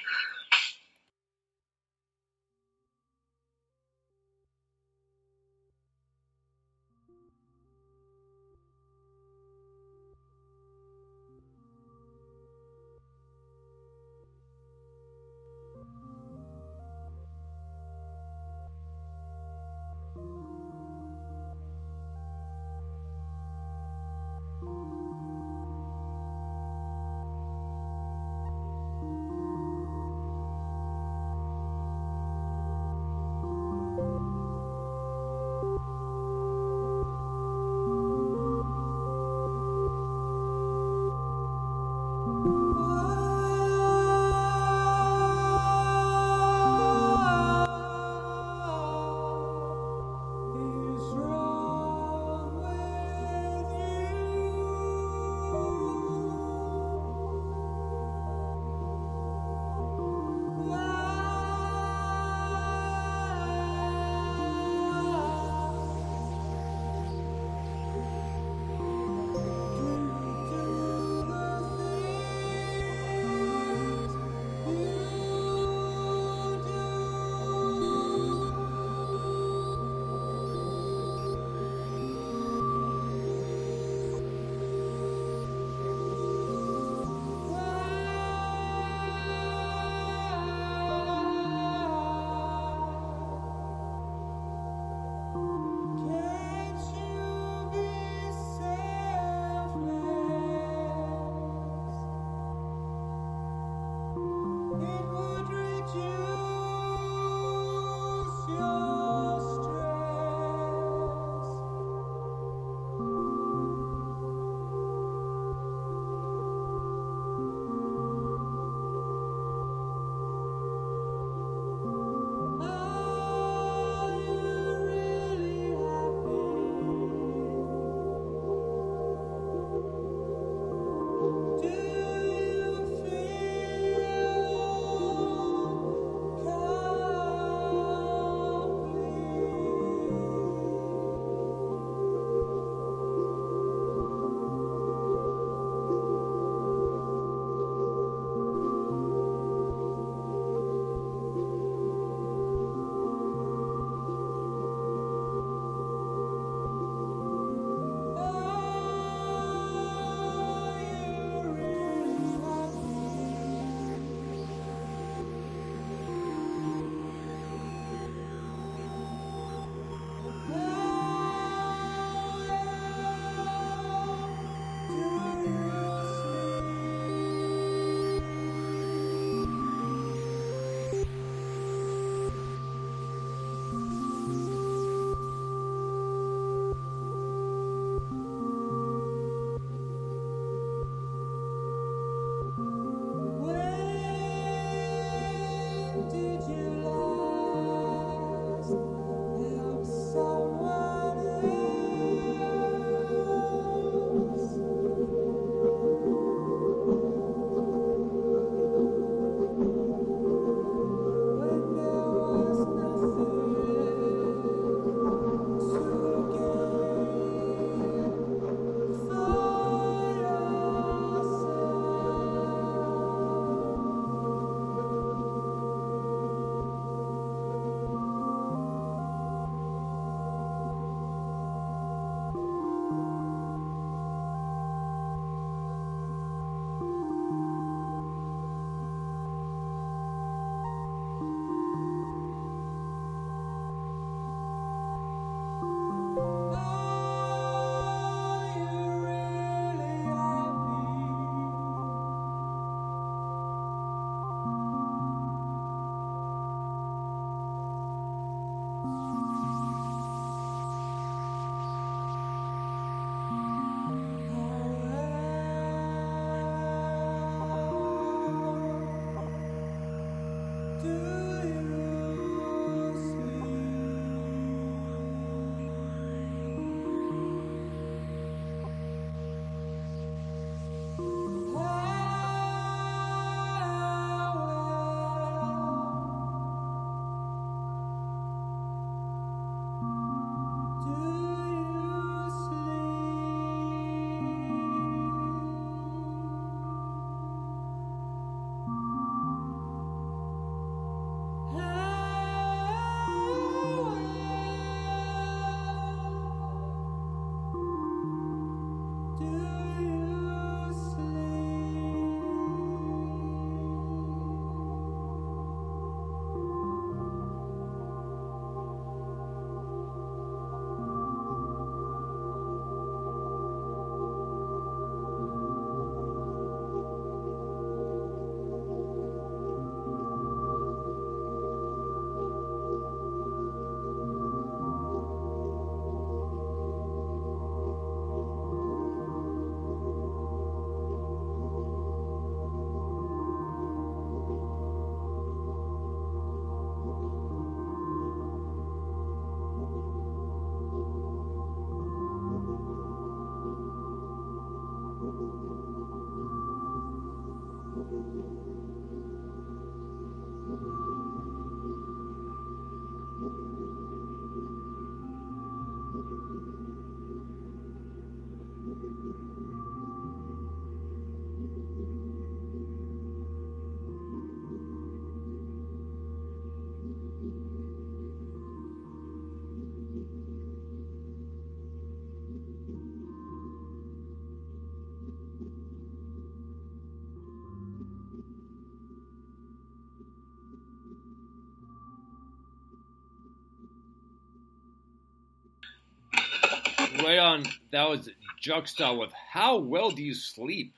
right on. That was Juxta with "How Well Do You Sleep,"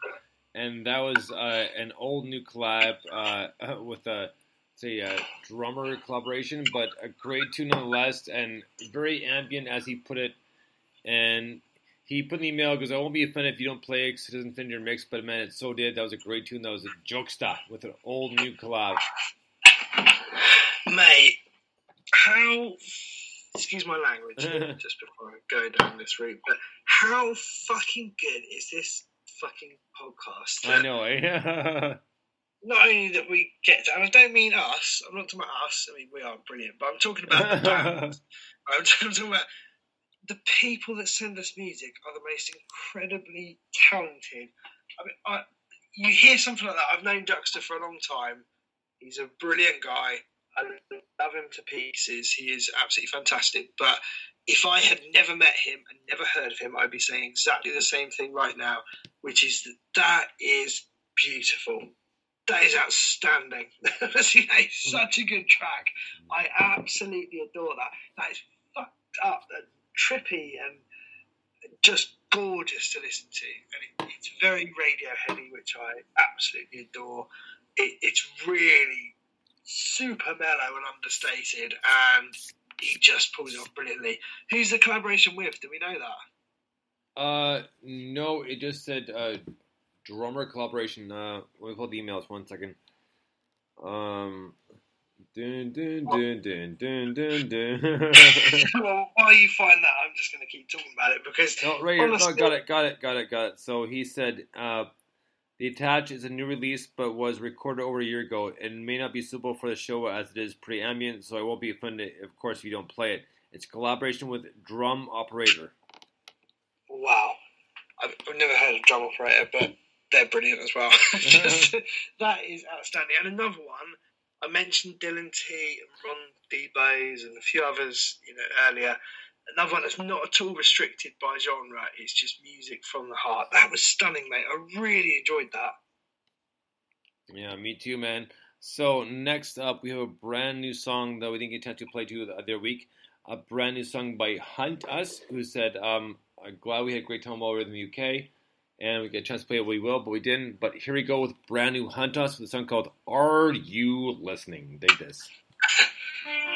and that was uh, an old new collab uh, with a say a drummer collaboration, but a great tune nonetheless, and very ambient as he put it. And he put an email goes, "I won't be offended if you don't play it 'cause it doesn't fit in your mix, but man, it so did. That was a great tune. That was a Juxta with an old new collab." Mate, how, excuse my language just before I go down this route, but how fucking good is this fucking podcast? I know. Eh? Not only that we get, and I don't mean us, I'm not talking about us, I mean, we are brilliant, but I'm talking about the band. I'm talking about the people that send us music are the most incredibly talented. I mean, I, you hear something like that. I've known Juxta for a long time. He's a brilliant guy. I love him to pieces. He is absolutely fantastic. But if I had never met him and never heard of him, I'd be saying exactly the same thing right now, which is that that is beautiful. That is outstanding. that is such a good track. I absolutely adore that. That is fucked up and trippy and just gorgeous to listen to. And it, it's very radio heavy, which I absolutely adore. It, it's really super mellow and understated, and he just pulls it off brilliantly. Who's the collaboration with? Do we know that? Uh, no, it just said uh, drummer collaboration. Uh, let me pull the emails one second. Um, dun dun dun dun dun dun dun. well, while you find that, I'm just going to keep talking about it because no, right here. No, got it, got it, got it, got it. So he said, uh, the attach is a new release, but was recorded over a year ago, and may not be suitable for the show as it is pretty ambient. So I won't be offended, of course, if you don't play it. It's a collaboration with Drum Operator. Wow. I've, never heard of Drum Operator, but they're brilliant as well. Just- that is outstanding. And another one, I mentioned Dylan T and Ron D-Bows and a few others you know, earlier. Another one that's not at all restricted by genre. It's just music from the heart. That was stunning, mate. I really enjoyed that. Yeah, me too, man. So next up, we have a brand new song that we didn't get a chance to play to the other week. A brand new song by Hunt Us, who said, um, "I'm glad we had a great time while we were in the UK, and we get a chance to play it. We will, but we didn't. But here we go with brand new Hunt Us with a song called "Are You Listening?" Dig this.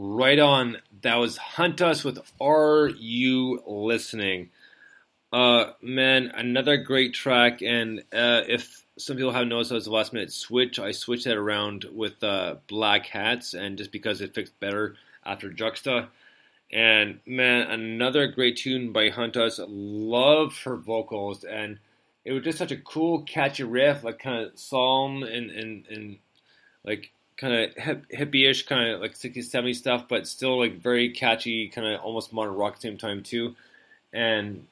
Right on. That was Hunt Us with Are You Listening? Uh, man, another great track. And uh, if some people have noticed, that was the last minute switch. I switched that around with uh, Black Hats, and just because it fixed better after Juxta. And man, another great tune by Hunt Us. Love her vocals, and it was just such a cool, catchy riff, like kind of psalm and and and like kind of hip, hippie-ish, kind of like 60s, 70s stuff, but still like very catchy, kind of almost modern rock at the same time too. And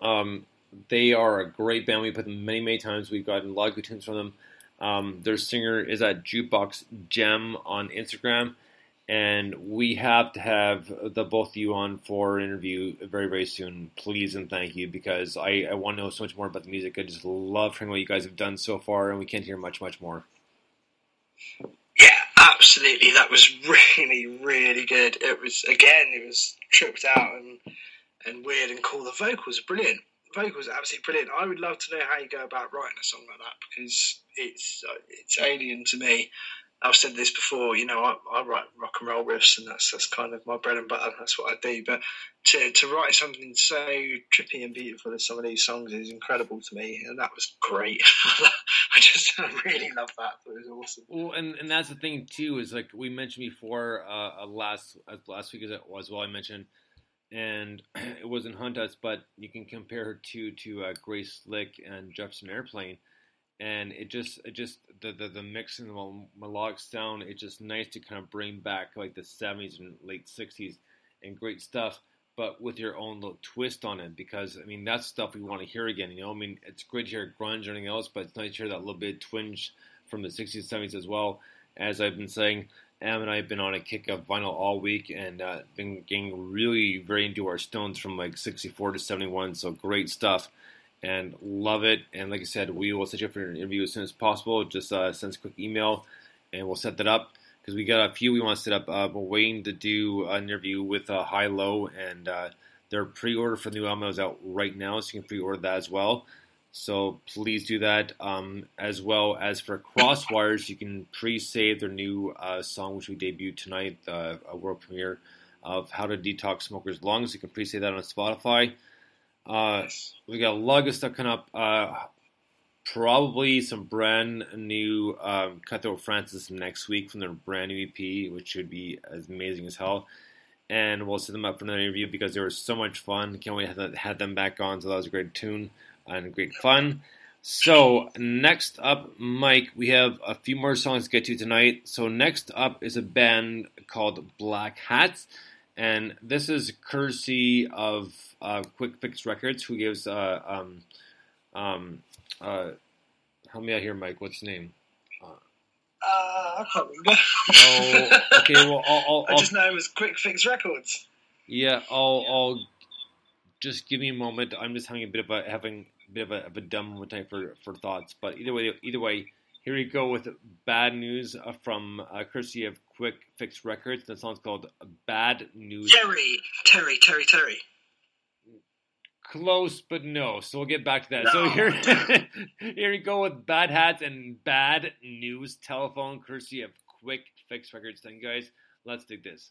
um, they are a great band. We put them many, many times. We've gotten a lot of good tunes from them. Um, their singer is at Jukebox Gem on Instagram, and we have to have the both of you on for an interview very, very soon. Please and thank you because I, I want to know so much more about the music. I just love hearing what you guys have done so far, and we can't hear much, much more. Yeah, absolutely. That was really, really good. It was again, it was tripped out and and weird and cool. The vocals are brilliant. The vocals are absolutely brilliant. I would love to know how you go about writing a song like that because it's uh, it's alien to me. I've said this before. You know, I, I write rock and roll riffs, and that's that's kind of my bread and butter. That's what I do. But to to write something so trippy and beautiful as some of these songs is incredible to me, and that was great. I really love that. It was awesome. Well, and, and that's the thing too is like we mentioned before uh, uh, last uh, last week as well I mentioned, and it wasn't Hunt Us, but you can compare her to to uh, Grace Slick and Jefferson Airplane, and it just it just the the, the mix and the melodic sound. It's just nice to kind of bring back like the '70s and late '60s and great stuff. But with your own little twist on it, because I mean that's stuff we want to hear again. You know, I mean it's great to hear grunge and everything else, but it's nice to hear that little bit twinge from the 60s, 70s as well. As I've been saying, Am and I have been on a kick of vinyl all week and uh, been getting really very into our Stones from like 64 to 71. So great stuff and love it. And like I said, we will set you up for an interview as soon as possible. Just uh, send us a quick email and we'll set that up because we got a few we want to set up. Uh, we're waiting to do an interview with uh, High Low and uh, their pre-order for the new album is out right now, so you can pre-order that as well. So please do that. Um, as well as for Crosswires, you can pre-save their new uh, song, which we debuted tonight, uh, a world premiere of How to Detox Smokers' Lungs. You can pre-save that on Spotify. Uh, we got a lot of stuff coming up. Probably some brand new um, Cutthroat Francis next week from their brand new EP, which should be as amazing as hell. And we'll set them up for another interview because they were so much fun. Can't wait to have- have them back on. So that was a great tune and great fun. So next up, Mike, we have a few more songs to get to tonight. So next up is a band called Black Hats, and this is courtesy of uh, Quick Fix Records, who gives uh, um, um, uh, help me out here, Mike. What's his name? Uh, I can't remember. Oh, okay. Well, I'll, I'll, I just know it was Quick Fix Records. Yeah, I'll, I'll just give me a moment. I'm just having a bit of a having a bit of a, of a dumb moment time for, for thoughts. But either way, either way, here we go with bad news uh, from uh, courtesy of Quick Fix Records. The song's called "Bad News." Terry, Terry, Terry, Terry. Close, but no. So we'll get back to that. So here, here we go with bad hats and bad news telephone, courtesy of Quick Fix Records. Then, guys, let's dig this.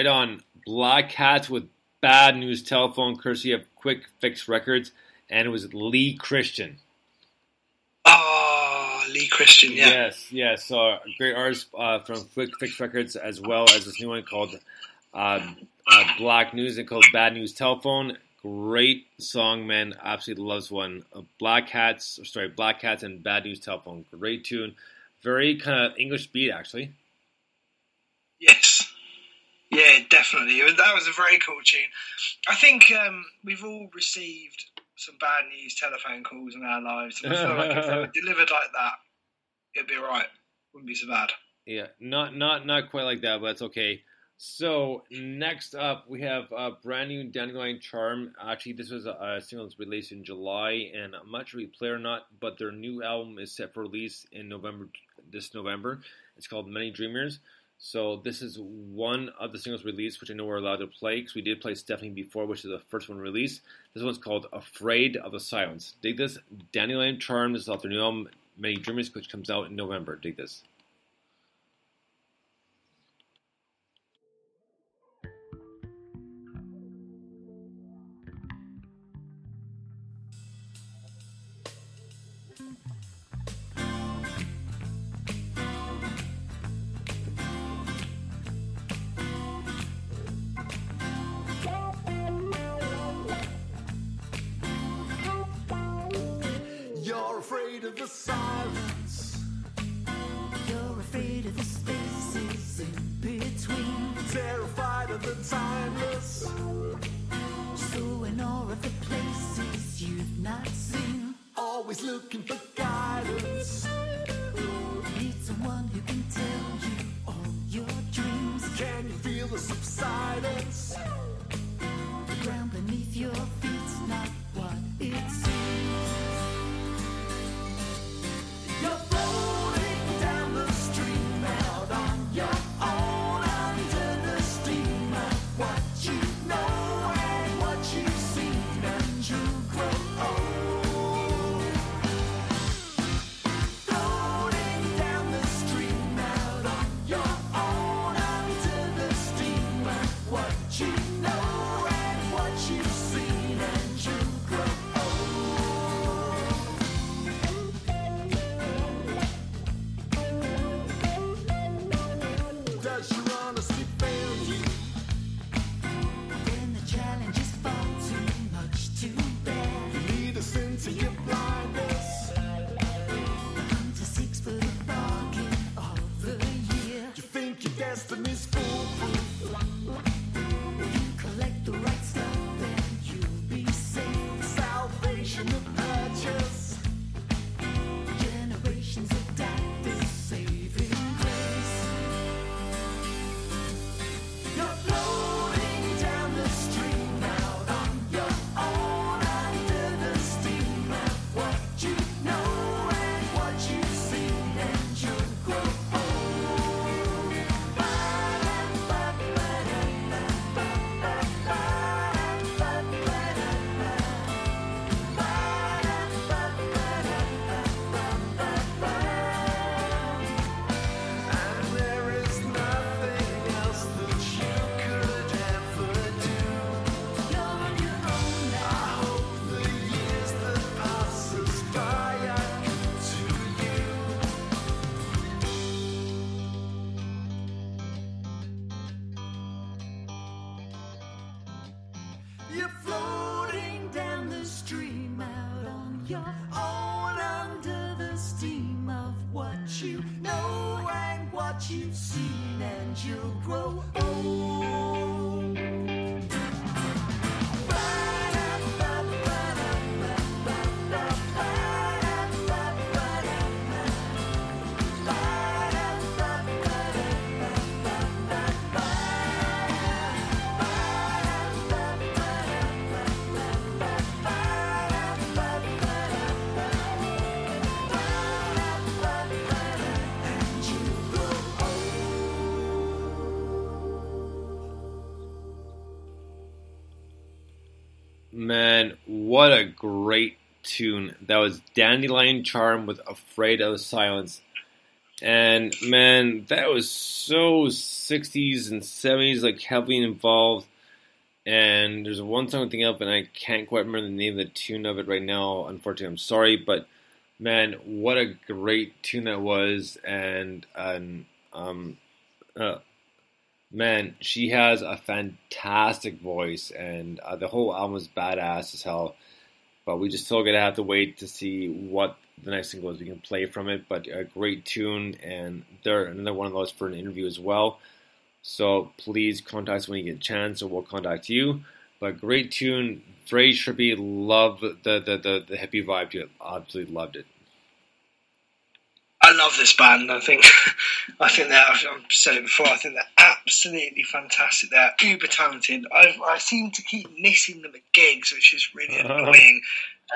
Right on. Black Hats with Bad News Telephone, courtesy of Quick Fix Records, and it was Lee Christian. Oh, Lee Christian, yeah. Yes, yes. So a great artist uh, from Quick Fix Records, as well as this new one called uh, uh, Black News and called Bad News Telephone. Great song, man. Absolutely loves one. Uh, Black Hats, or sorry, Black Hats and Bad News Telephone. Great tune. Very kind of English beat, actually. Yeah, definitely. That was a very cool tune. I think um, we've all received some bad news telephone calls in our lives. And I feel like if they were delivered like that, it'd be alright. Wouldn't be so bad. Yeah, not not not quite like that, but it's okay. So next up, we have a brand new Dandelion Charm. Actually, this was a, a single that's released in July, and I'm not sure if you play or not, but their new album is set for release in November. This November, it's called Many Dreamers. So this is one of the singles released, which I know we're allowed to play because we did play Stephanie before, which is the first one released. This one's called "Afraid of the Silence." Dig this, Dandelion Charm. This is off their new album, Many Dreamers, which comes out in November. Dig this. Of the silence. You're afraid of the spaces in between. Terrified of the timeless. So in awe of the places you've not seen. Always looking for guidance. Need someone who can tell you all your dreams. Can you feel the subsidence? The ground beneath your tune. That was Dandelion Charm with Afraid of Silence. And man, that was so 60s and 70s, like heavily involved. And there's one song I'm of, and I can't quite remember the name of the tune of it right now. Unfortunately, I'm sorry, but man, what a great tune that was. And, and um, uh, man, she has a fantastic voice, and uh, the whole album is badass as hell. But we just still gonna have to wait to see what the next single is we can play from it. But a great tune, and they're another one of those for an interview as well. So please contact us when you get a chance, or we'll contact you. But great tune, very trippy. Love the the the, the hippie vibe to it. Absolutely loved it. I love this band. I think, I think they're. I've said it before. I think they're absolutely fantastic. They're uber talented. I, I seem to keep missing them at gigs, which is really annoying.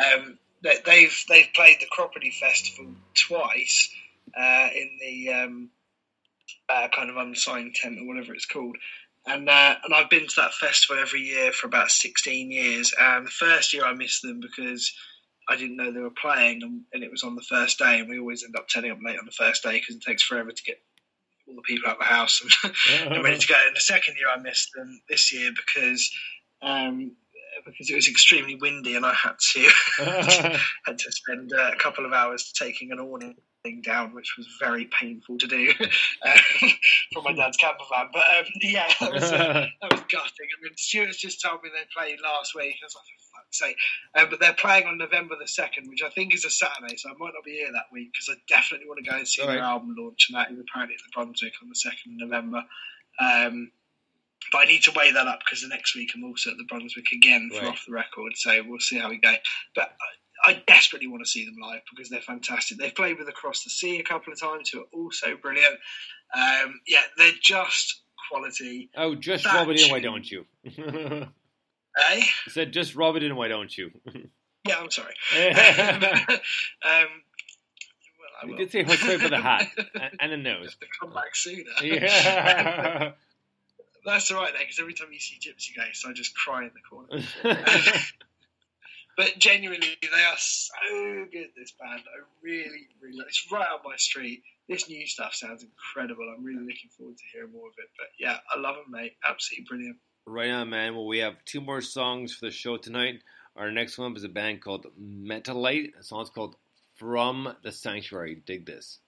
Um, they, they've they've played the Cropredy Festival twice uh, in the um, uh, kind of unsigned tent or whatever it's called. And uh, and I've been to that festival every year for about sixteen years. And the first year I missed them because I didn't know they were playing, and, and it was on the first day. And we always end up turning up late on the first day because it takes forever to get all the people out of the house and, and ready to go. And the second year I missed them this year because um, because it was extremely windy and I had to had to spend uh, a couple of hours taking an awning thing down, which was very painful to do um, from my dad's camper van. But um, yeah, that was, uh, that was gutting. I mean, Stuart's just told me they played last week. I was like, fuck's. Um, but they're playing on November the 2nd, which I think is a Saturday, so I might not be here that week because I definitely want to go and see their album launch, and that is apparently at the Brunswick on the 2nd of November. Um, but I need to weigh that up because the next week I'm also at the Brunswick again for Right. off the record, so we'll see how we go. But I, I desperately want to see them live because they're fantastic. They've played with Across the Sea a couple of times, who are also brilliant. Um, yeah, they're just quality. Oh, just That rub it in, why don't you? Eh? I said, just rub it in, why don't you? Yeah, I'm sorry. um, well, I you did say hook right by the hat and, the nose. Come back sooner. Yeah. That's all right then, because every time you see Gypsy Ghost, I just cry in the corner. But genuinely, they are so good. This band, I really, really. like. It's right up my street. This new stuff sounds incredible. I'm really looking forward to hearing more of it. But yeah, I love them, mate. Absolutely brilliant. Right on, man. Well, we have two more songs for the show tonight. Our next one is a band called Metalite. The song's called From the Sanctuary. Dig this.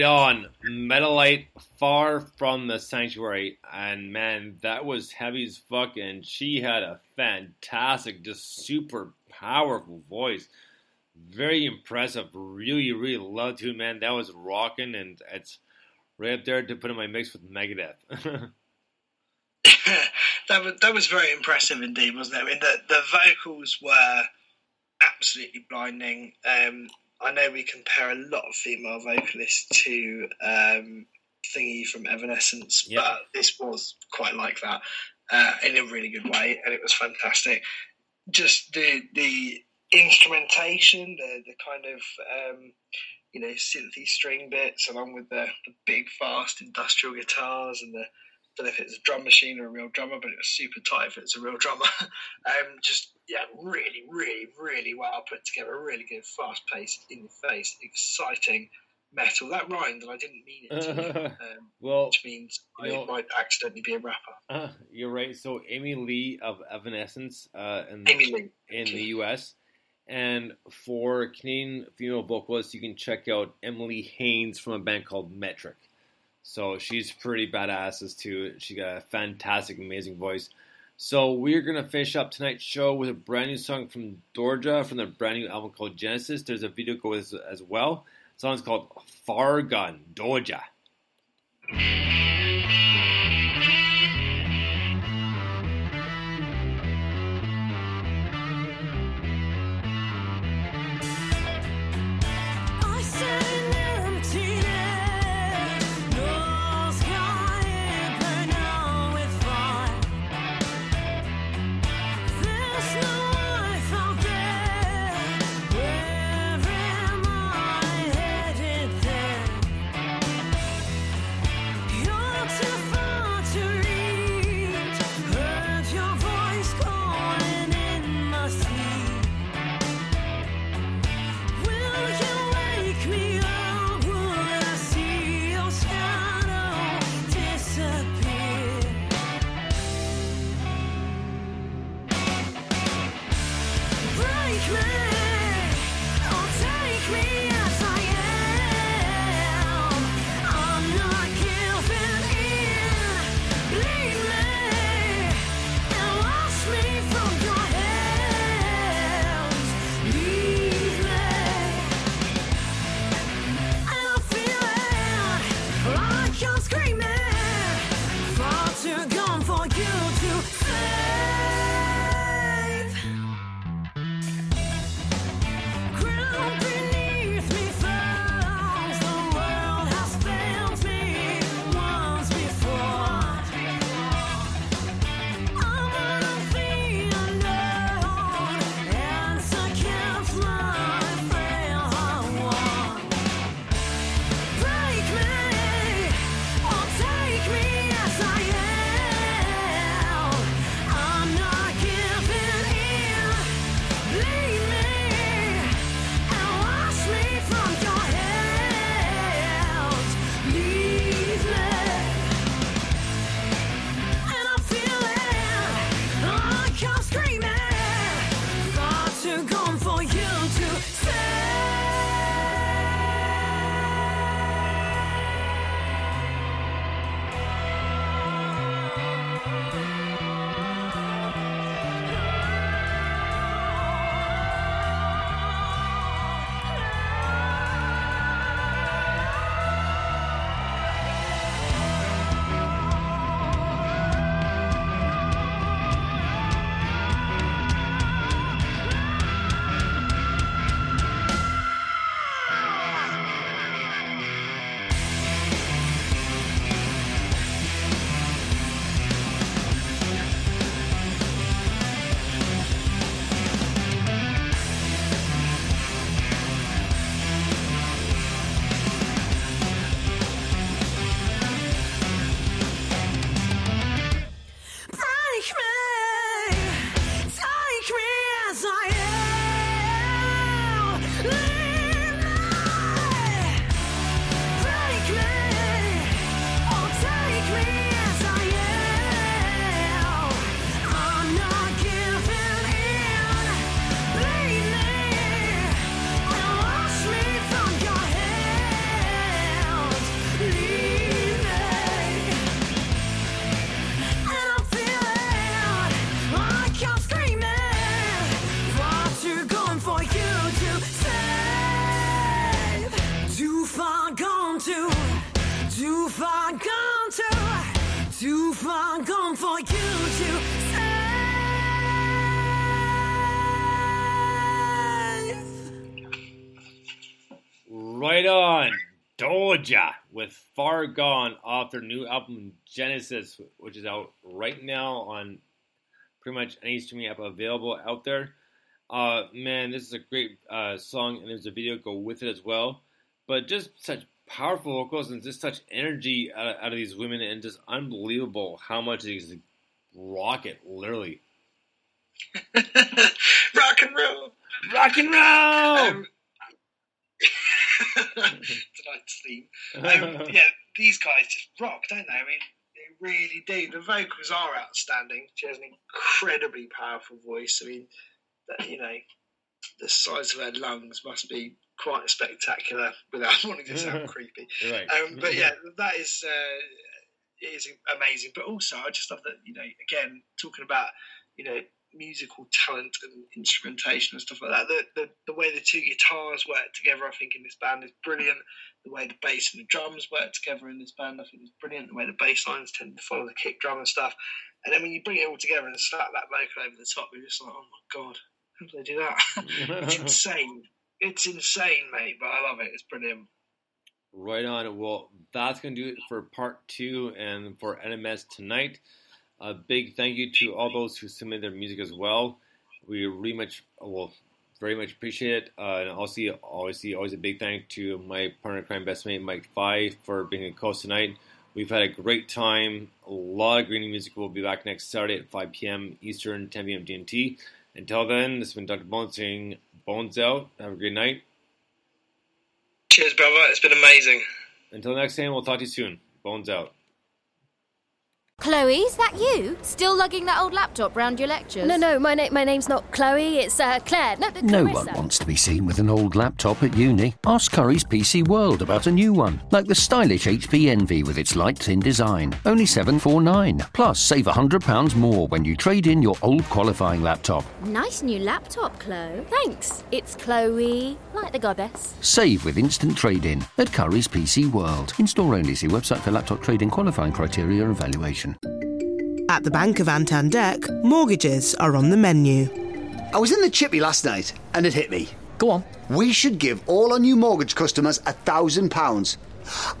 Right on. Metalite far from the sanctuary. And man, that was heavy as fuck. And she had a fantastic, just super powerful voice. Very impressive. Really, really love to, man. That was rocking. And it's right up there to put in my mix with Megadeth. that was that was very impressive indeed, wasn't it? I mean, the the vocals were absolutely blinding. Um, I know we compare a lot of female vocalists to um, Thingy from Evanescence, Yeah. but this was quite like that uh, in a really good way, and it was fantastic. Just the the instrumentation, the the kind of um, you know synthy string bits, along with the, the big fast industrial guitars and the don't know if it's a drum machine or a real drummer, but it was super tight if it's a real drummer. um, just yeah, really, really, really well put together. Really good, fast paced, in your face, exciting metal. That rhymed, and I didn't mean it to. um, well, which means I know- might accidentally be a rapper. Uh, you're right. So Amy Lee of Evanescence uh, in, Lee. in the U.S. And for Canadian female vocalists, you can check out Emily Haines from a band called Metric. So she's pretty badass as too. She got a fantastic, amazing voice. So we're gonna finish up tonight's show with a brand new song from Dorja from their brand new album called Genesis. There's a video go with as well. The song's called Far Gone Dorja. For you to save. Right on. Dorja with Far Gone off their new album Genesis, which is out right now on pretty much any streaming app available out there. Uh, man, this is a great uh, song, and there's a video go with it as well. But just such powerful vocals and just such energy out of, out of these women, and just unbelievable how much they just rock it, literally. Rock and roll. Rock and roll! Um, tonight's theme. Um, yeah, these guys just rock, don't they? I mean, they really do. The vocals are outstanding. She has an incredibly powerful voice. I mean, you know, the size of her lungs must be quite spectacular without wanting to sound creepy. Right. Um, but yeah, that is uh, is amazing. But also, I just love that you know, again, talking about you know musical talent and instrumentation and stuff like that. The, the the way the two guitars work together, I think, in this band is brilliant. The way the bass and the drums work together in this band, I think, is brilliant. The way the bass lines tend to follow the kick drum and stuff. And then when you bring it all together and slap that vocal over the top, you're just like, oh my god, how did they do that? it's insane. It's insane, mate. But I love it. It's brilliant. Right on. Well, that's going to do it for part two and for NMS tonight. A big thank you to all those who submitted their music as well. We really much, well, very much appreciate it. Uh, and also, obviously, always a big thank to my partner crime best mate, Mike Five, for being a co host tonight. We've had a great time. A lot of great music. We'll be back next Saturday at 5 p.m. Eastern, 10 p.m. GMT. Until then, this has been Dr. Bones saying Bones out. Have a great night. Cheers, brother. It's been amazing. Until next time, we'll talk to you soon. Bones out. Chloe, is that you? Still lugging that old laptop round your lectures? No, no, my, na- my name's not Chloe, it's uh, Claire. No, No one wants to be seen with an old laptop at uni. Ask Currys PC World about a new one, like the stylish HP Envy with its light thin design. Only 749. Plus, save £100 more when you trade in your old qualifying laptop. Nice new laptop, Chloe. Thanks. It's Chloe, like the goddess. Save with instant trade-in at Currys PC World. In-store only. See website for laptop trade-in qualifying criteria and valuation. At the Bank of Antandek, mortgages are on the menu. I was in the chippy last night and it hit me. Go on. We should give all our new mortgage customers a thousand pounds.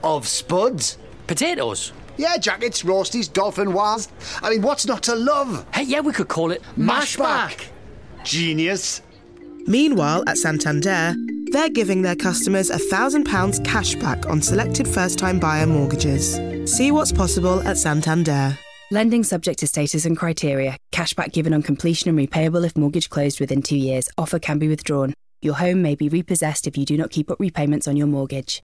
Of spuds. Potatoes? Yeah, jackets, roasties, dauphinoise. I mean, what's not to love? Hey, yeah, we could call it Mashback. Genius. Meanwhile, at Santander, they're giving their customers a £1,000 cash back on selected first time buyer mortgages. See what's possible at Santander. Lending subject to status and criteria. Cashback given on completion and repayable if mortgage closed within two years. Offer can be withdrawn. Your home may be repossessed if you do not keep up repayments on your mortgage.